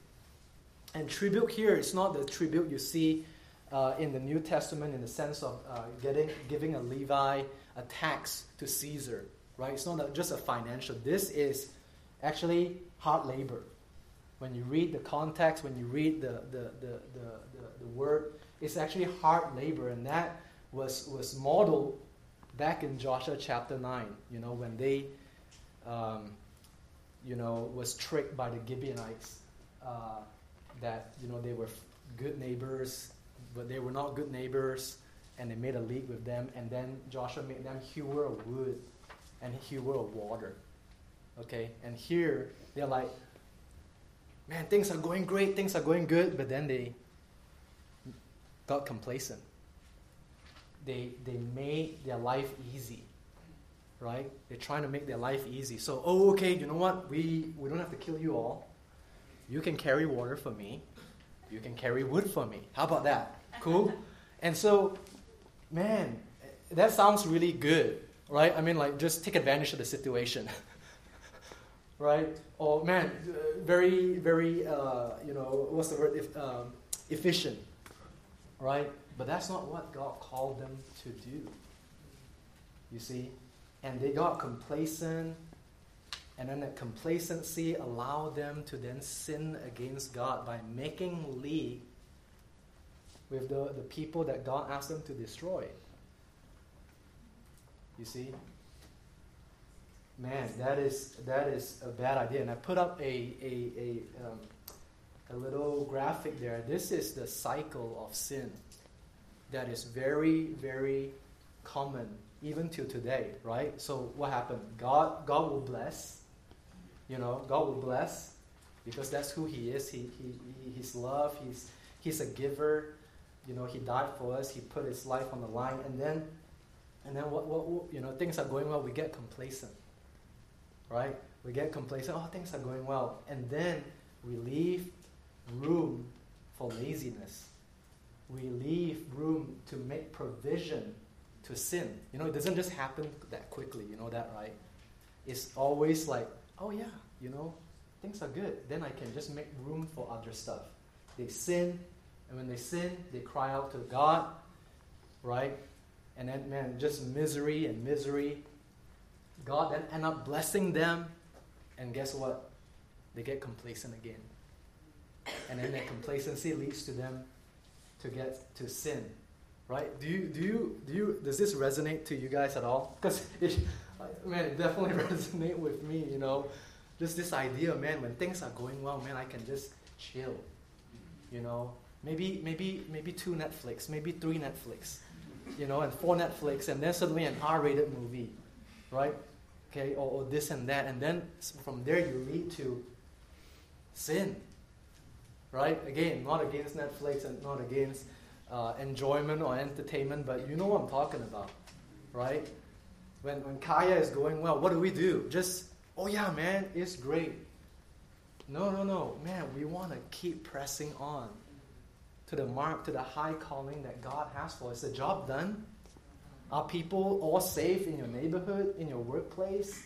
And tribute here is not the tribute you see uh, in the New Testament in the sense of uh, getting, giving a levy a tax to Caesar, right? It's not just a financial. This is actually hard labor. When you read the context, when you read the, the, the, the, the, the word, it's actually hard labor, and that was, was modeled back in Joshua chapter 9, you know, when they, um, you know, was tricked by the Gibeonites. Uh, that you know they were good neighbors, but they were not good neighbors, and they made a league with them, and then Joshua made them hewer of wood and hewer of water. Okay, and here they're like, man, things are going great, things are going good, but then they got complacent. They they made their life easy right? They're trying to make their life easy. So, oh, okay, you know what? We, we don't have to kill you all. You can carry water for me. You can carry wood for me. How about that? Cool? [laughs] And so, man, that sounds really good, right? I mean, like, just take advantage of the situation, [laughs] right? Or, man, very, very, uh, you know, what's the word? If, um, efficient, right? But that's not what God called them to do. You see? And they got complacent and then that complacency allowed them to then sin against God by making league with the, the people that God asked them to destroy. You see? Man, that is that is a bad idea. And I put up a a, a, um, a little graphic there. This is the cycle of sin that is very, very common even till today, right? So what happened? God, God will bless. You know, God will bless because that's who He is. He, he, he, He's love. He's, he's a giver. You know, He died for us. He put His life on the line, and then, and then what, what, what you know, things are going well. We get complacent, right? We get complacent. Oh, things are going well, and then we leave room for laziness. We leave room to make provision to sin. You know, it doesn't just happen that quickly, you know that, right? It's always like, oh yeah, you know, things are good. Then I can just make room for other stuff. They sin, and when they sin, they cry out to God, right? And then, man, just misery and misery. God then end up blessing them, and guess what? They get complacent again. And then that complacency leads to them to get to sin right? Do you do you do you does this resonate to you guys at all? Because [laughs] it, man, it definitely [laughs] resonate with me. You know, just this idea, man. When things are going well, man, I can just chill. You know, maybe maybe maybe two Netflix, maybe three Netflix, you know, and four Netflix, and then suddenly an R-rated movie, right? Okay, or, or this and that, and then from there you lead to sin, right? Again, not against Netflix and not against uh, enjoyment or entertainment, but you know what I'm talking about, right? When, when Kaya is going well, what do we do? Just, oh yeah, man, it's great. No, no, no. Man, we want to keep pressing on to the mark, to the high calling that God has for us. Is the job done? Are people all safe in your neighborhood, in your workplace,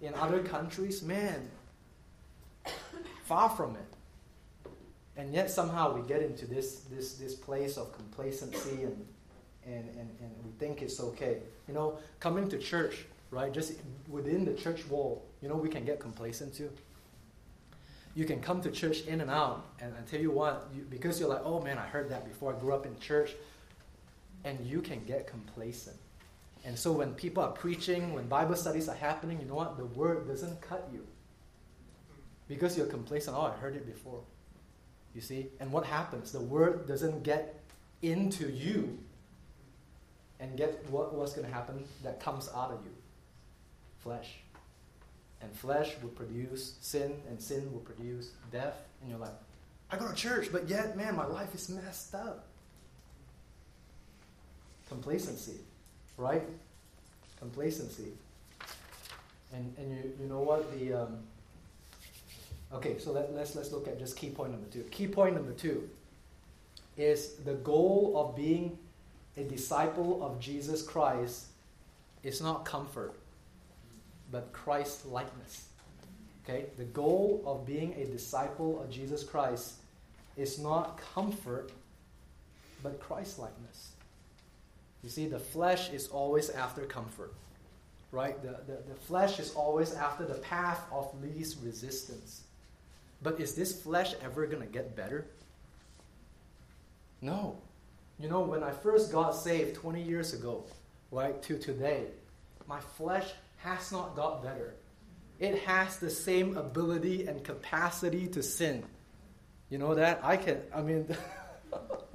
in other countries? Man, far from it and yet somehow we get into this this this place of complacency and and, and, and we think it's okay. You know, coming to church, right? Just within the church wall, you know, we can get complacent too. You can come to church in and out, and I tell you what, you, because you're like, oh man, I heard that before. I grew up in church, and you can get complacent. And so when people are preaching, when Bible studies are happening, you know what? The word doesn't cut you because you're complacent. Oh, I heard it before. You see? And what happens? The word doesn't get into you and get what, what's going to happen that comes out of you flesh. And flesh will produce sin, and sin will produce death. in your life. I go to church, but yet, man, my life is messed up. Complacency, right? Complacency. And, and you, you know what? The, um, Okay, so let, let's, let's look at just key point number two. Key point number two is the goal of being a disciple of Jesus Christ is not comfort, but Christ likeness. Okay, the goal of being a disciple of Jesus Christ is not comfort, but Christ likeness. You see, the flesh is always after comfort, right? The, the, the flesh is always after the path of least resistance. But is this flesh ever going to get better? No. You know, when I first got saved 20 years ago, right, to today, my flesh has not got better. It has the same ability and capacity to sin You know that? I can, I mean, [laughs]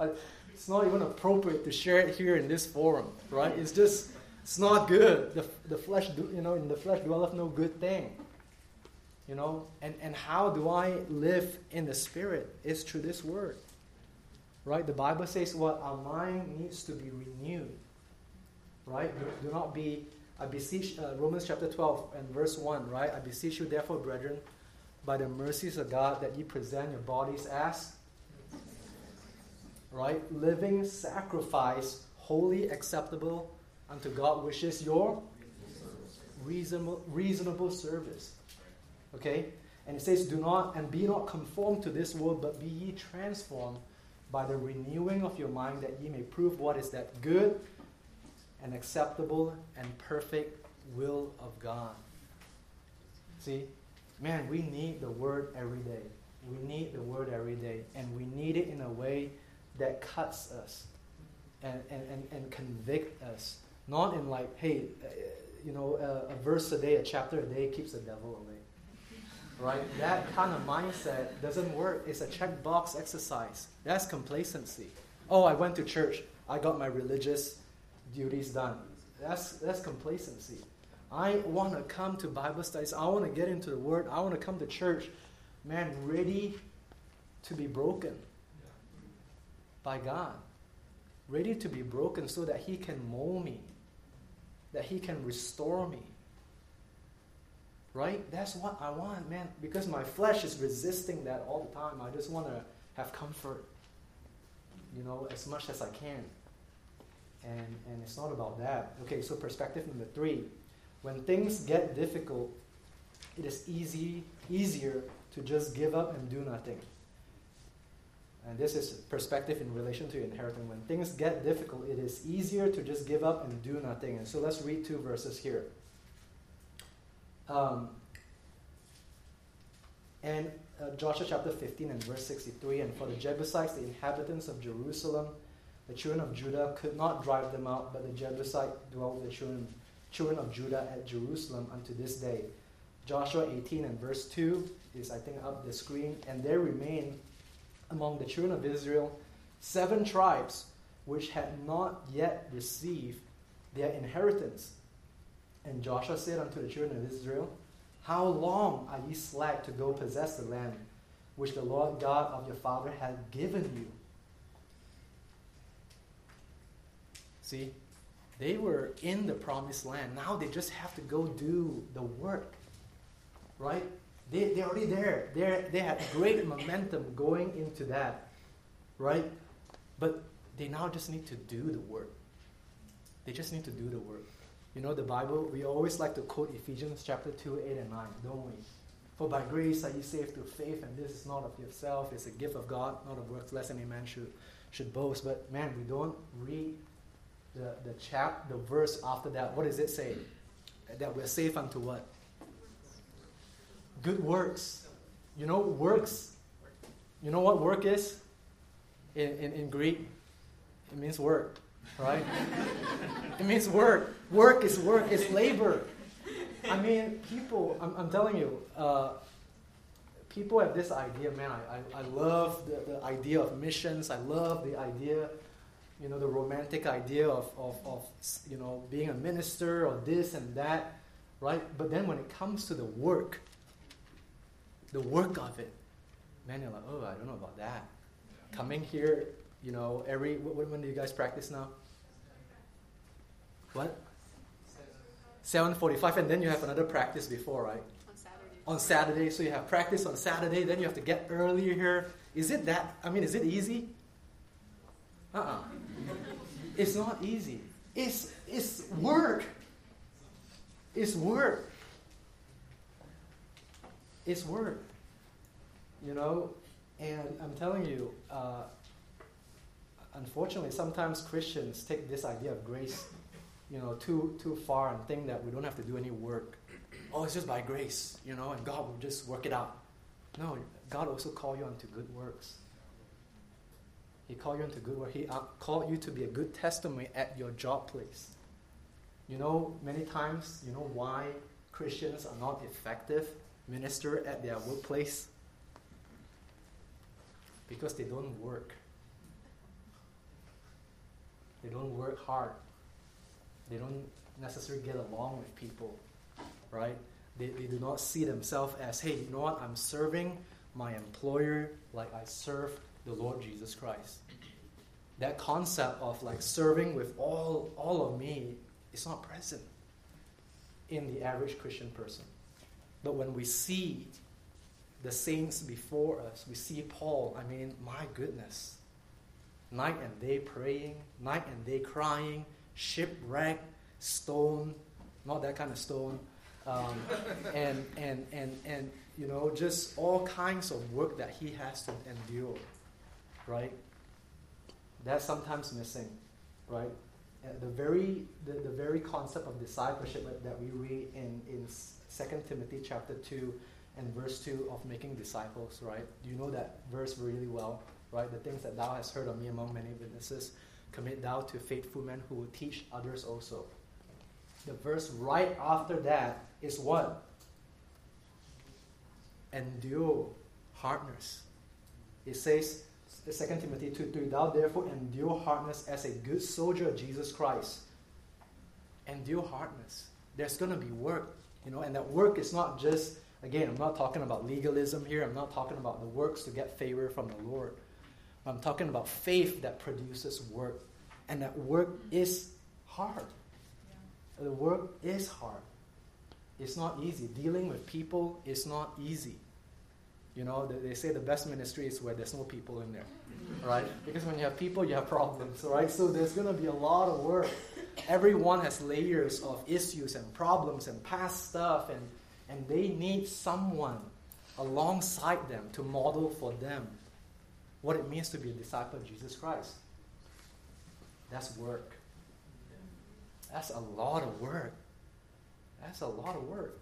it's not even appropriate to share it here in this forum, right? It's just, it's not good. The, the flesh, you know, in the flesh dwelleth no good thing. You know, and, and how do I live in the Spirit? Is through this word. Right? The Bible says what? Our mind needs to be renewed. Right? Do, do not be, I beseech, uh, Romans chapter 12 and verse 1, right? I beseech you, therefore, brethren, by the mercies of God, that ye present your bodies as, right? Living sacrifice, holy, acceptable unto God, which is your reasonable, reasonable service. Okay? And it says, Do not and be not conformed to this world, but be ye transformed by the renewing of your mind, that ye may prove what is that good and acceptable and perfect will of God. See, man, we need the word every day. We need the word every day, and we need it in a way that cuts us and, and, and, and convict us. Not in like, hey, uh, you know, a, a verse a day, a chapter a day keeps the devil away right? That kind of mindset doesn't work. It's a checkbox exercise. That's complacency. Oh, I went to church. I got my religious duties done. That's, that's complacency. I want to come to Bible studies. I want to get into the Word. I want to come to church, man, ready to be broken by God. Ready to be broken so that He can mold me, that He can restore me. Right? That's what I want, man. Because my flesh is resisting that all the time. I just want to have comfort, you know, as much as I can. And, and it's not about that. Okay, so perspective number three. When things get difficult, it is easy, easier to just give up and do nothing. And this is perspective in relation to inheritance. When things get difficult, it is easier to just give up and do nothing. And so let's read two verses here. Um, and uh, Joshua chapter 15 and verse 63 And for the Jebusites, the inhabitants of Jerusalem, the children of Judah could not drive them out, but the Jebusite dwelt with the children, children of Judah at Jerusalem unto this day. Joshua 18 and verse 2 is, I think, up the screen. And there remain among the children of Israel seven tribes which had not yet received their inheritance and Joshua said unto the children of Israel, How long are ye slack to go possess the land which the Lord God of your father hath given you? See, they were in the promised land. Now they just have to go do the work. Right? They, they're already there. They're, they had great momentum going into that. Right? But they now just need to do the work. They just need to do the work. You know, the Bible, we always like to quote Ephesians chapter 2, 8 and 9, don't we? For by grace are you saved through faith, and this is not of yourself, it's a gift of God, not of works, lest any man should, should boast. But man, we don't read the, the chap, the verse after that. What does it say? That we're safe unto what? Good works. You know, works. You know what work is? In, in, in Greek, it means work right? it means work. Work is work, it's labor. I mean, people, I'm, I'm telling you, uh, people have this idea, man, I, I, I love the, the idea of missions. I love the idea, you know, the romantic idea of, of, of, you know, being a minister or this and that, right? But then when it comes to the work, the work of it, man, you're like, oh, I don't know about that. Coming here, you know, every, when, when do you guys practice now? What? 7.45 and then you have another practice before, right? On Saturday. On Saturday. So you have practice on Saturday, then you have to get earlier here. Is it that, I mean, is it easy? Uh-uh. it's not easy. It's, it's work. It's work. It's work. You know, and I'm telling you, uh, unfortunately, sometimes Christians take this idea of grace you know, too too far and think that we don't have to do any work. Oh, it's just by grace, you know, and God will just work it out. No, God also called you unto good works. He called you into good work. He uh, called you to be a good testimony at your job place. You know, many times, you know why Christians are not effective minister at their workplace? Because they don't work. They don't work hard. They don't necessarily get along with people, right? They, they do not see themselves as, hey, you know what? I'm serving my employer like I serve the Lord Jesus Christ. That concept of like serving with all, all of me is not present in the average Christian person. But when we see the saints before us, we see Paul, I mean, my goodness. Night and day praying, night and day crying, shipwreck, stone, not that kind of stone, um, [laughs] and, and, and, and, you know, just all kinds of work that he has to endure, right? That's sometimes missing, right? the very, the, the very concept of discipleship that we read in, in 2 Timothy chapter 2 and verse 2 of making disciples, right? Do you know that verse really well, right? The things that thou hast heard of me among many witnesses, commit thou to faithful men who will teach others also. The verse right after that is what? Endure hardness. It says, 2 Timothy 2 3, Thou therefore endure hardness as a good soldier of Jesus Christ. Endure hardness. There's going to be work, you know, and that work is not just, again, I'm not talking about legalism here. I'm not talking about the works to get favor from the Lord. I'm talking about faith that produces work. And that work is hard. Yeah. The work is hard. It's not easy. Dealing with people is not easy. You know, they say the best ministry is where there's no people in there, [laughs] right? Because when you have people, you have problems, right? So there's going to be a lot of work. Everyone has layers of issues and problems and past stuff, and, and they need someone alongside them to model for them what it means to be a disciple of Jesus Christ. That's work. That's a lot of work. That's a lot of work.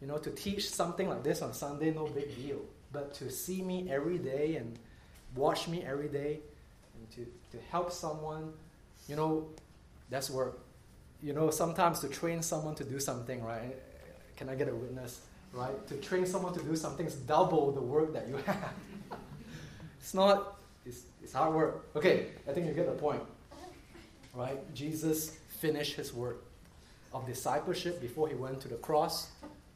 You know, to teach something like this on Sunday, no big deal. But to see me every day and watch me every day and to, to help someone, you know, that's work. You know, sometimes to train someone to do something, right? Can I get a witness? Right? To train someone to do something is double the work that you [laughs] have. It's not, it's, it's hard work. Okay, I think you get the point. Right? Jesus finished his work of discipleship before he went to the cross.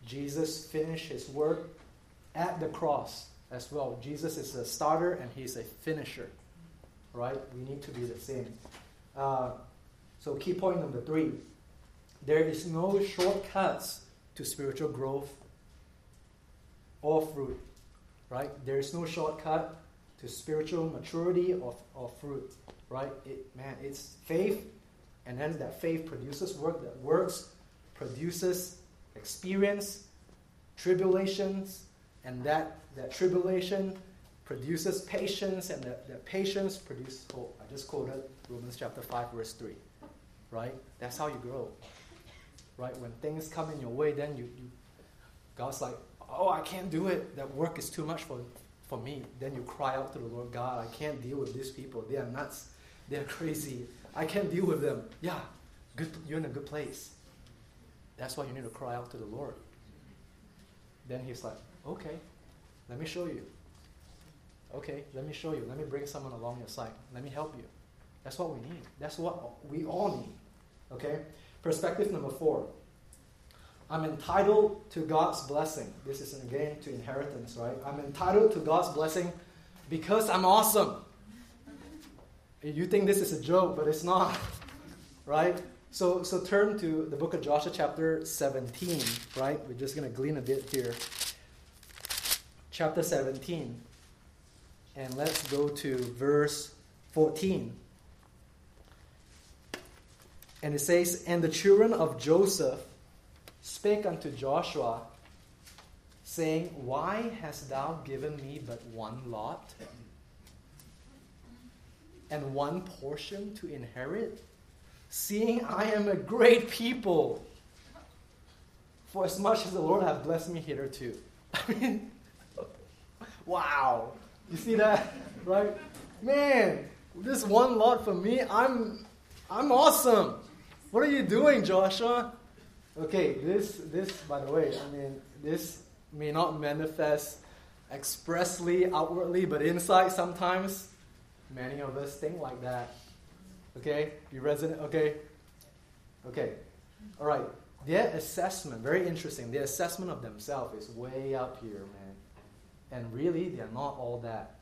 Jesus finished his work at the cross as well. Jesus is a starter and he's a finisher. Right? We need to be the same. Uh, so, key point number three there is no shortcuts to spiritual growth or fruit. Right? There is no shortcut to spiritual maturity of, or fruit. Right? It, man, it's faith, and then that faith produces work. That works produces experience, tribulations, and that, that tribulation produces patience, and that, that patience produces hope. I just quoted Romans chapter 5, verse 3. Right? That's how you grow. Right? When things come in your way, then you, you God's like, oh, I can't do it. That work is too much for, for me. Then you cry out to the Lord, God, I can't deal with these people. They are nuts. They are crazy. I can't deal with them. Yeah, good, you're in a good place. That's why you need to cry out to the Lord. Then he's like, okay, let me show you. Okay, let me show you. Let me bring someone along your side. Let me help you. That's what we need. That's what we all need. Okay? Perspective number four. I'm entitled to God's blessing. This is again to inheritance, right? I'm entitled to God's blessing because I'm awesome. You think this is a joke, but it's not, [laughs] right? So, so turn to the book of Joshua, chapter 17, right? We're just going to glean a bit here. Chapter 17. And let's go to verse 14. And it says, And the children of Joseph spake unto Joshua, saying, Why hast thou given me but one lot, and one portion to inherit? seeing I am a great people, for as much as the Lord hath blessed me hitherto. [laughs] I mean, wow. You see that? Right? Man, this one lot for me, I'm I'm awesome. What are you doing, Joshua? Okay, this this by the way, I mean, this may not manifest expressly, outwardly, but inside sometimes many of us think like that. Okay? You resonate? Okay? Okay. All right. Their assessment, very interesting. Their assessment of themselves is way up here, man. And really, they're not all that.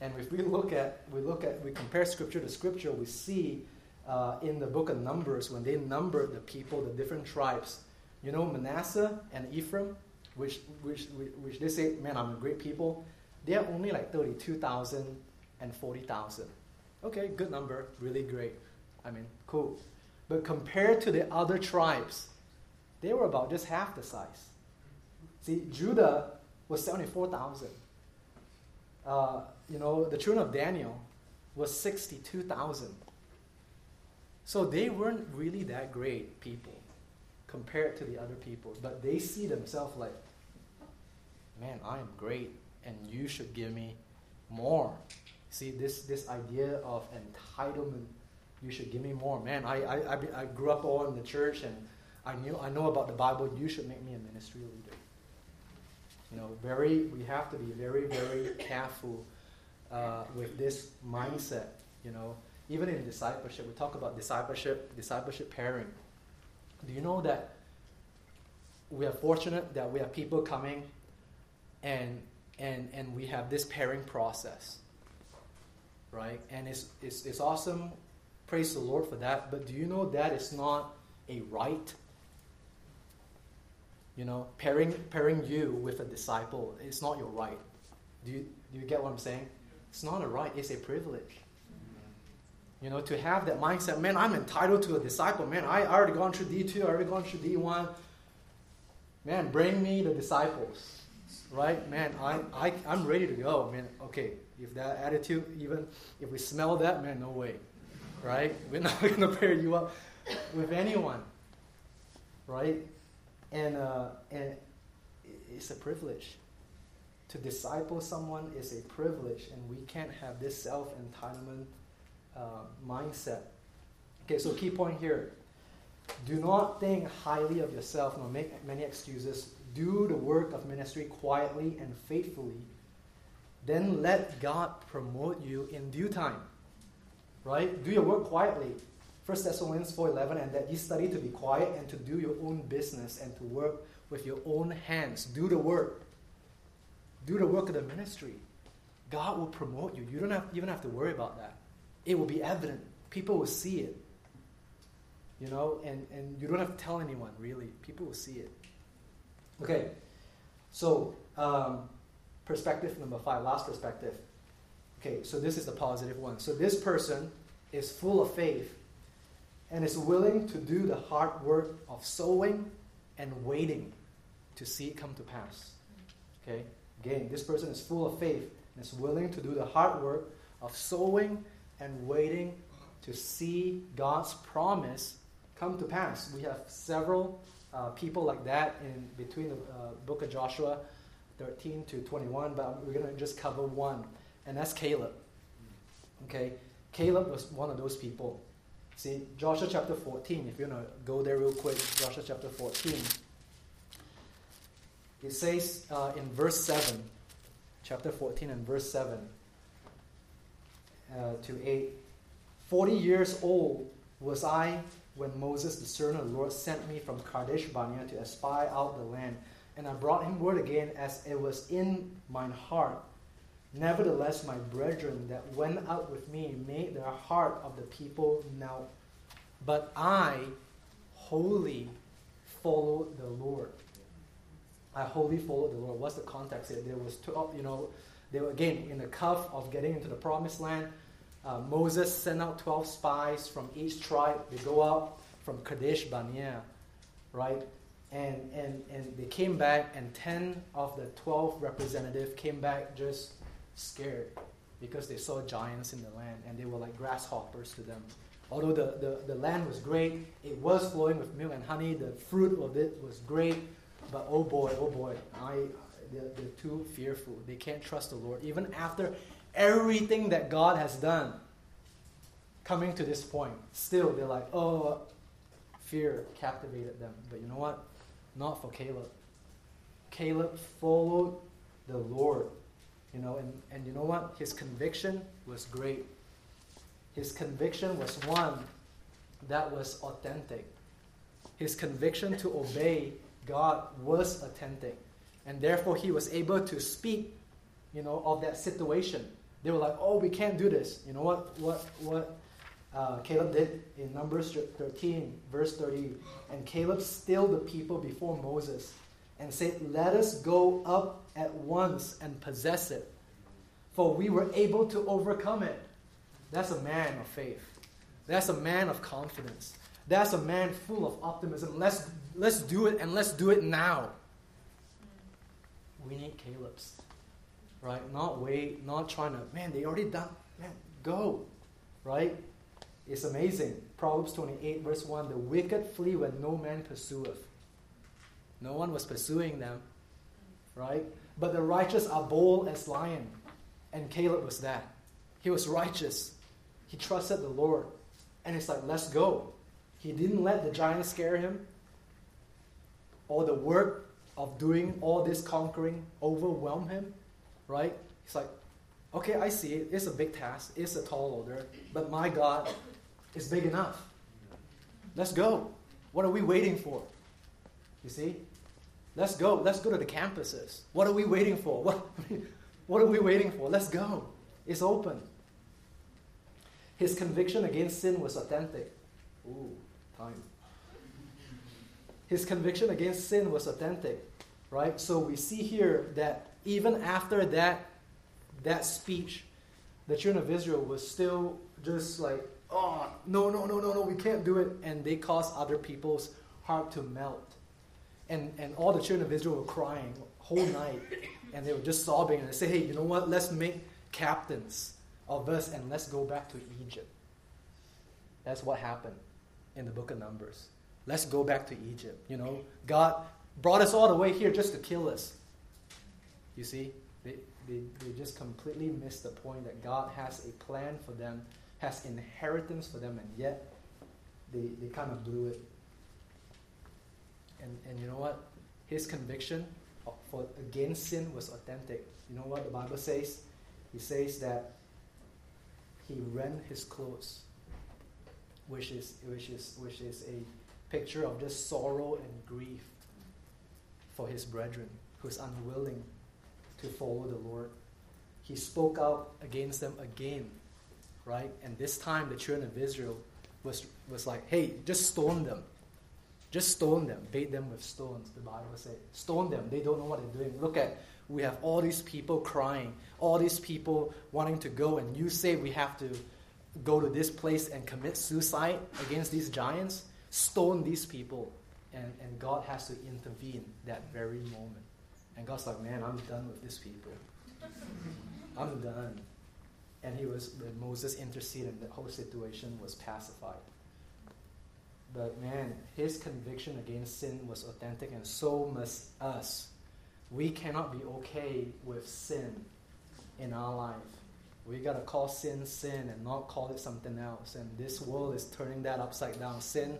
And if we look at, we look at, we compare scripture to scripture, we see uh, in the book of Numbers when they numbered the people, the different tribes. You know, Manasseh and Ephraim, which, which, which they say, man, I'm a great people. They are only like 32,000 and 40,000. Okay, good number, really great. I mean, cool. But compared to the other tribes, they were about just half the size. See, Judah was 74,000. Uh, you know, the children of Daniel was 62,000. So they weren't really that great people compared to the other people. But they see themselves like, man, I am great, and you should give me more. See, this, this idea of entitlement, you should give me more. Man, I, I, I, grew up all in the church, and I, knew, I know about the Bible. You should make me a ministry leader. You know, very, we have to be very, very careful uh, with this mindset. You know, even in discipleship, we talk about discipleship, discipleship pairing. Do you know that we are fortunate that we have people coming and and and we have this pairing process right? And it's, it's it's awesome. Praise the lord for that. But do you know that is not a right you know pairing pairing you with a disciple it's not your right. Do you do you get what i'm saying? It's not a right it's a privilege you know, to have that mindset, man, I'm entitled to a disciple. Man, I already gone through D2, I already gone through D1. Man, bring me the disciples. Right? Man, I, I, I'm ready to go. Man, okay, if that attitude, even if we smell that, man, no way. Right? [laughs] We're not going to pair you up with anyone. Right? And, uh, and it's a privilege. To disciple someone is a privilege, and we can't have this self entitlement uh, mindset. Okay, so key point here. Do not think highly of yourself nor make many excuses. Do the work of ministry quietly and faithfully. Then let God promote you in due time. Right? Do your work quietly. 1 Thessalonians 4.11 and that ye study to be quiet and to do your own business and to work with your own hands. Do the work. Do the work of the ministry. God will promote you. You don't have, even have to worry about that it will be evident. People will see it. You know, and, and you don't have to tell anyone, really. People will see it. Okay, so um, perspective number five, last perspective. Okay, so this is the positive one. So this person is full of faith and is willing to do the hard work of sowing and waiting to see it come to pass. Okay, again, this person is full of faith and is willing to do the hard work of sowing and waiting to see God's promise come to pass. We have several uh, people like that in between the uh, book of Joshua 13 to 21, but we're going to just cover one, and that's Caleb. Okay, Caleb was one of those people. See, Joshua chapter 14, if you want to go there real quick, Joshua chapter 14. It says uh, in verse 7, chapter 14 and verse 7 uh, to 8. Forty years old was I when Moses, the servant of the Lord, sent me from Kadesh Barnea to espy out the land. And I brought him word again as it was in mine heart. Nevertheless, my brethren that went out with me made their heart of the people melt. But I wholly followed the Lord. I wholly followed the Lord. What's the context here? There was, you know, they were again in the cuff of getting into the promised land. Uh, Moses sent out 12 spies from each tribe. They go out from Kadesh Barnea, right? And, and, and they came back, and 10 of the 12 representatives came back just scared because they saw giants in the land and they were like grasshoppers to them. Although the, the, the land was great, it was flowing with milk and honey, the fruit of it was great, but oh boy, oh boy, I, they're, they're too fearful. They can't trust the Lord. Even after everything that God has done, coming to this point, still they're like, oh, fear captivated them. But you know what? Not for Caleb. Caleb followed the Lord. You know, and, and you know what? His conviction was great. His conviction was one that was authentic. His conviction to obey God was authentic. And therefore he was able to speak, you know, of that situation. They were like, oh, we can't do this. You know what what what uh, Caleb did in Numbers 13, verse 30. And Caleb stilled the people before Moses and said, Let us go up at once and possess it, for we were able to overcome it. That's a man of faith. That's a man of confidence. That's a man full of optimism. Let's, let's do it and let's do it now. We need Caleb's, right? Not wait, not trying to, man, they already done, man, go, right? It's amazing. Proverbs 28, verse 1 The wicked flee when no man pursueth. No one was pursuing them, right? But the righteous are bold as lion. And Caleb was that. He was righteous. He trusted the Lord. And it's like, let's go. He didn't let the giant scare him or the work of doing all this conquering overwhelm him, right? He's like, okay, I see it. It's a big task. It's a tall order. But my God is big enough. Let's go. What are we waiting for? You see? Let's go. Let's go to the campuses. What are we waiting for? What, [laughs] what are we waiting for? Let's go. It's open. His conviction against sin was authentic. Ooh, time. His conviction against sin was authentic, right? So we see here that even after that, that speech, the children of Israel was still just like, oh, no, no, no, no, no, we can't do it. And they caused other people's heart to melt. And, and all the children of Israel were crying whole night. And they were just sobbing. And they say, hey, you know what? Let's make captains of us and let's go back to Egypt. That's what happened in the book of Numbers. Let's go back to Egypt. You know, God brought us all the way here just to kill us. You see, they, they, they just completely missed the point that God has a plan for them, has inheritance for them, and yet they, they kind of blew it. And, and you know what? His conviction for against sin was authentic. You know what the Bible says? He says that he rent his clothes, which is which is which is a picture of just sorrow and grief for his brethren who's unwilling to follow the Lord. He spoke out against them again, right? And this time the children of Israel was was like, hey, just stone them. Just stone them, bait them with stones, the Bible says. Stone them. They don't know what they're doing. Look at, we have all these people crying, all these people wanting to go, and you say we have to go to this place and commit suicide against these giants? Stone these people. And, and God has to intervene that very moment. And God's like, man, I'm done with these people. I'm done. And he was, when Moses interceded, and the whole situation was pacified. But man, his conviction against sin was authentic, and so must us. We cannot be okay with sin in our life. We got to call sin sin and not call it something else. And this world is turning that upside down. Sin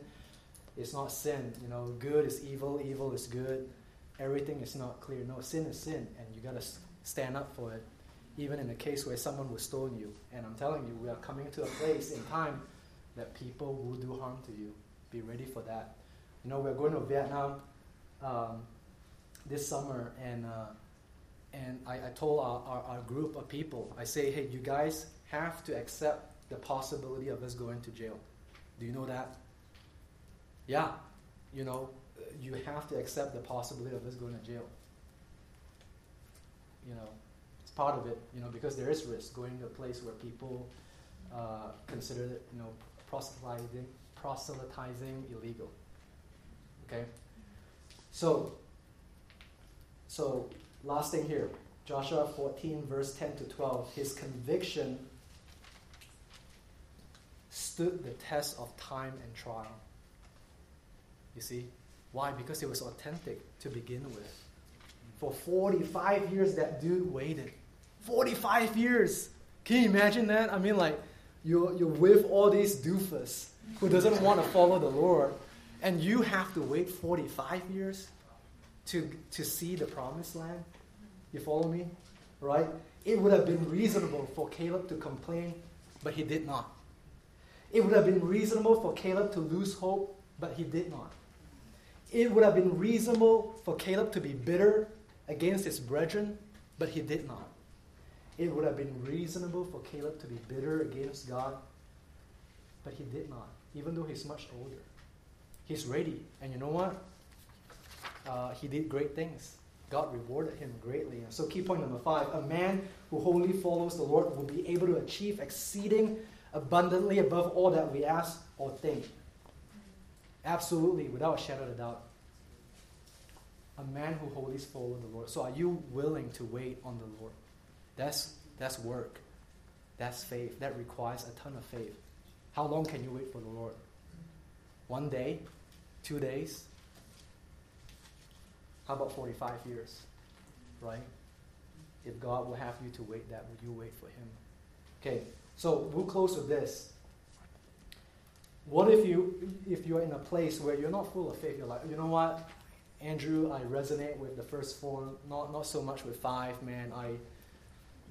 is not sin. You know, good is evil, evil is good. Everything is not clear. No, sin is sin, and you got to stand up for it. Even in a case where someone will stone you. And I'm telling you, we are coming to a place in time that people will do harm to you be ready for that. You know, we're going to Vietnam um, this summer, and uh, and I, I told our, our, our, group of people, I say, hey, you guys have to accept the possibility of us going to jail. Do you know that? Yeah, you know, you have to accept the possibility of us going to jail. You know, it's part of it, you know, because there is risk going to a place where people uh, consider, you know, proselytizing proselytizing illegal. Okay? So, so last thing here, Joshua 14, verse 10 to 12, his conviction stood the test of time and trial. You see? Why? Because it was authentic to begin with. For 45 years, that dude waited. 45 years! Can you imagine that? I mean, like, you're, you're with all these doofus who doesn't want to follow the Lord, and you have to wait 45 years to, to see the promised land? You follow me? Right? It would have been reasonable for Caleb to complain, but he did not. It would have been reasonable for Caleb to lose hope, but he did not. It would have been reasonable for Caleb to be bitter against his brethren, but he did not. It would have been reasonable for Caleb to be bitter against God, but he did not, even though he's much older. He's ready. And you know what? Uh, he did great things. God rewarded him greatly. And so, key point number five a man who wholly follows the Lord will be able to achieve exceeding abundantly above all that we ask or think. Absolutely, without a shadow of a doubt. A man who wholly follows the Lord. So, are you willing to wait on the Lord? That's, that's work. That's faith. That requires a ton of faith. How long can you wait for the Lord? One day? Two days? How about 45 years? Right? If God will have you to wait that, will you wait for Him? Okay, so we'll close with this. What if you if you're in a place where you're not full of faith? You're like, you know what, Andrew, I resonate with the first four, not not so much with five, man. I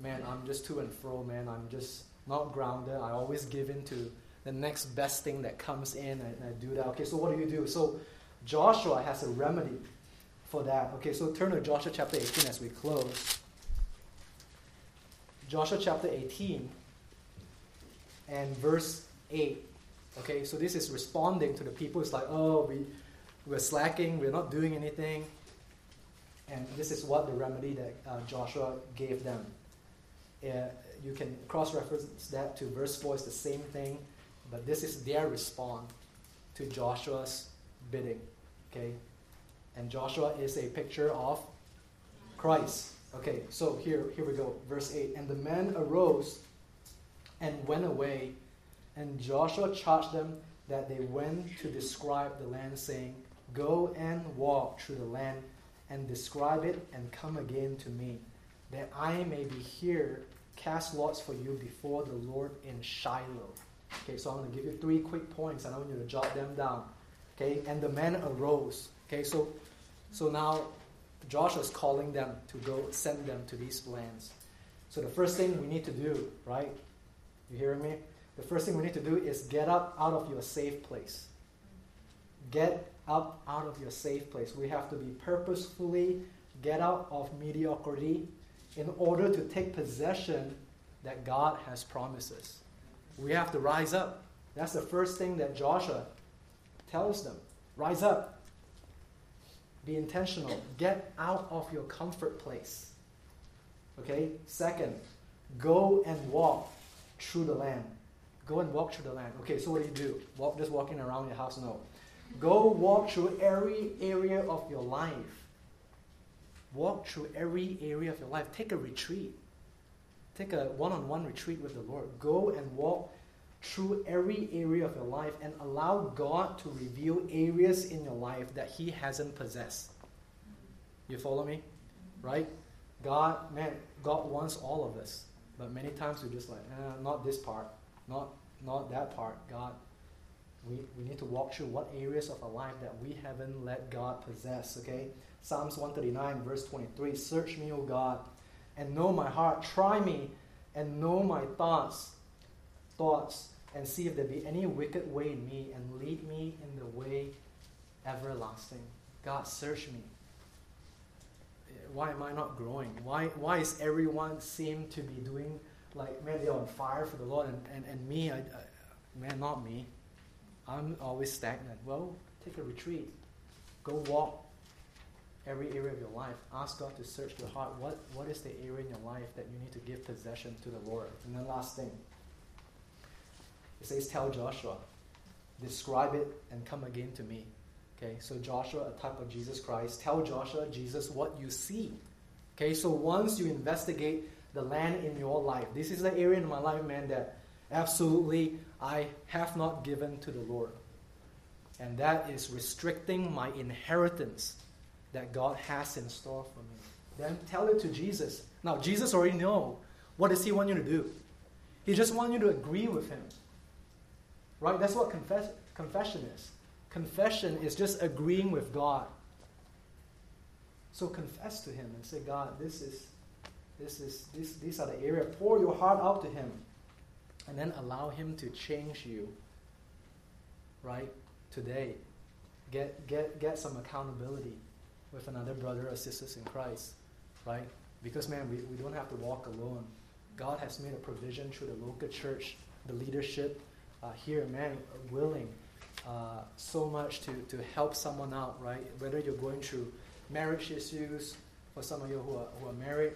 man, I'm just to and fro, man. I'm just not grounded. I always give in to the next best thing that comes in and I do that. Okay, so what do you do? So Joshua has a remedy for that. Okay, so turn to Joshua chapter 18 as we close. Joshua chapter 18 and verse 8. Okay, so this is responding to the people. It's like, oh, we, we're slacking, we're not doing anything. And this is what the remedy that uh, Joshua gave them. Uh, you can cross reference that to verse 4, it's the same thing, but this is their response to Joshua's bidding. Okay? And Joshua is a picture of Christ. Okay, so here, here we go. Verse 8. And the men arose and went away, and Joshua charged them that they went to describe the land, saying, Go and walk through the land and describe it and come again to me, that I may be here, cast lots for you before the Lord in Shiloh. Okay, so I'm going to give you three quick points and I want you to jot them down. Okay, and the men arose. Okay, so so now Joshua is calling them to go send them to these lands. So the first thing we need to do, right? You hearing me? The first thing we need to do is get up out of your safe place. Get up out of your safe place. We have to be purposefully get out of mediocrity in order to take possession that God has promised us. We have to rise up. That's the first thing that Joshua tells them. Rise up. Be intentional. Get out of your comfort place. Okay? Second, go and walk through the land. Go and walk through the land. Okay, so what do you do? Walk just walking around your house? No. Go walk through every area of your life. Walk through every area of your life. Take a retreat. Take a one on one retreat with the Lord. Go and walk through every area of your life and allow God to reveal areas in your life that He hasn't possessed. You follow me? Right? God, man, God wants all of us. But many times we're just like, eh, not this part, not not that part. God, we, we need to walk through what areas of our life that we haven't let God possess, okay? Psalms 139, verse 23 Search me, O God, and know my heart. Try me and know my thoughts, thoughts, and see if there be any wicked way in me, and lead me in the way everlasting. God, search me. Why am I not growing? Why, why is everyone seem to be doing like, man, they're on fire for the Lord, and, and, and me, I, I, man, not me. I'm always stagnant. Well, take a retreat. Go walk every area of your life. Ask God to search your heart. What, what is the area in your life that you need to give possession to the Lord? And then last thing. It says, tell Joshua, describe it and come again to me. Okay, so Joshua, a type of Jesus Christ, tell Joshua, Jesus, what you see. Okay, so once you investigate the land in your life, this is the area in my life, man, that absolutely I have not given to the Lord. And that is restricting my inheritance that God has in store for me. Then tell it to Jesus. Now, Jesus already know what does he want you to do. He just wants you to agree with him. Right? That's what confess, confession is. Confession is just agreeing with God. So confess to him and say, God, this is This is this, these are the area. Pour your heart out to Him, and then allow Him to change you. Right today, get get get some accountability with another brother or sisters in Christ. Right, because man, we, we don't have to walk alone. God has made a provision through the local church, the leadership uh, here, man, willing uh, so much to, to help someone out, right? Whether you're going through marriage issues, for some of you who are, who are married,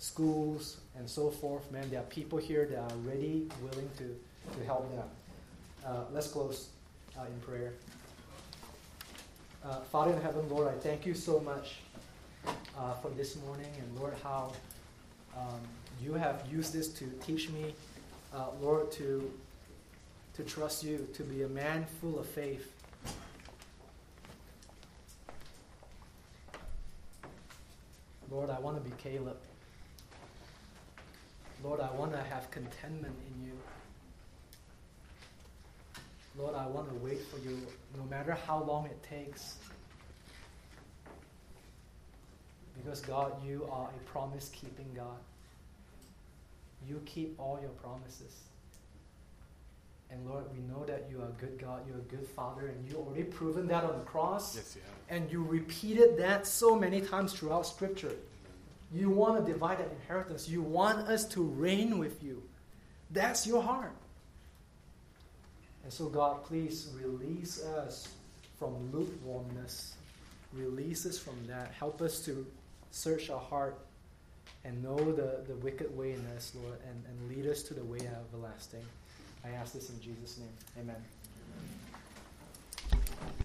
schools, and so forth, man, there are people here that are ready, willing to, to help them. Uh, let's close uh, in prayer. Uh, Father in heaven, Lord, I thank you so much uh, for this morning, and Lord, how um, you have used this to teach me, uh, Lord, to to trust you, to be a man full of faith. Lord, I want to be Caleb. Lord, I want to have contentment in you. Lord, I want to wait for you no matter how long it takes. Because, God, you are a promise keeping God. You keep all your promises. And Lord, we know that you are a good God, you're a good Father, and you already proven that on the cross. Yes, you have. And you repeated that so many times throughout Scripture. You want to divide that inheritance. You want us to reign with you. That's your heart. And so, God, please release us from lukewarmness. Release us from that. Help us to search our heart and know the, the wicked way in us, Lord, and, and lead us to the way everlasting. I ask this in Jesus' name. Amen.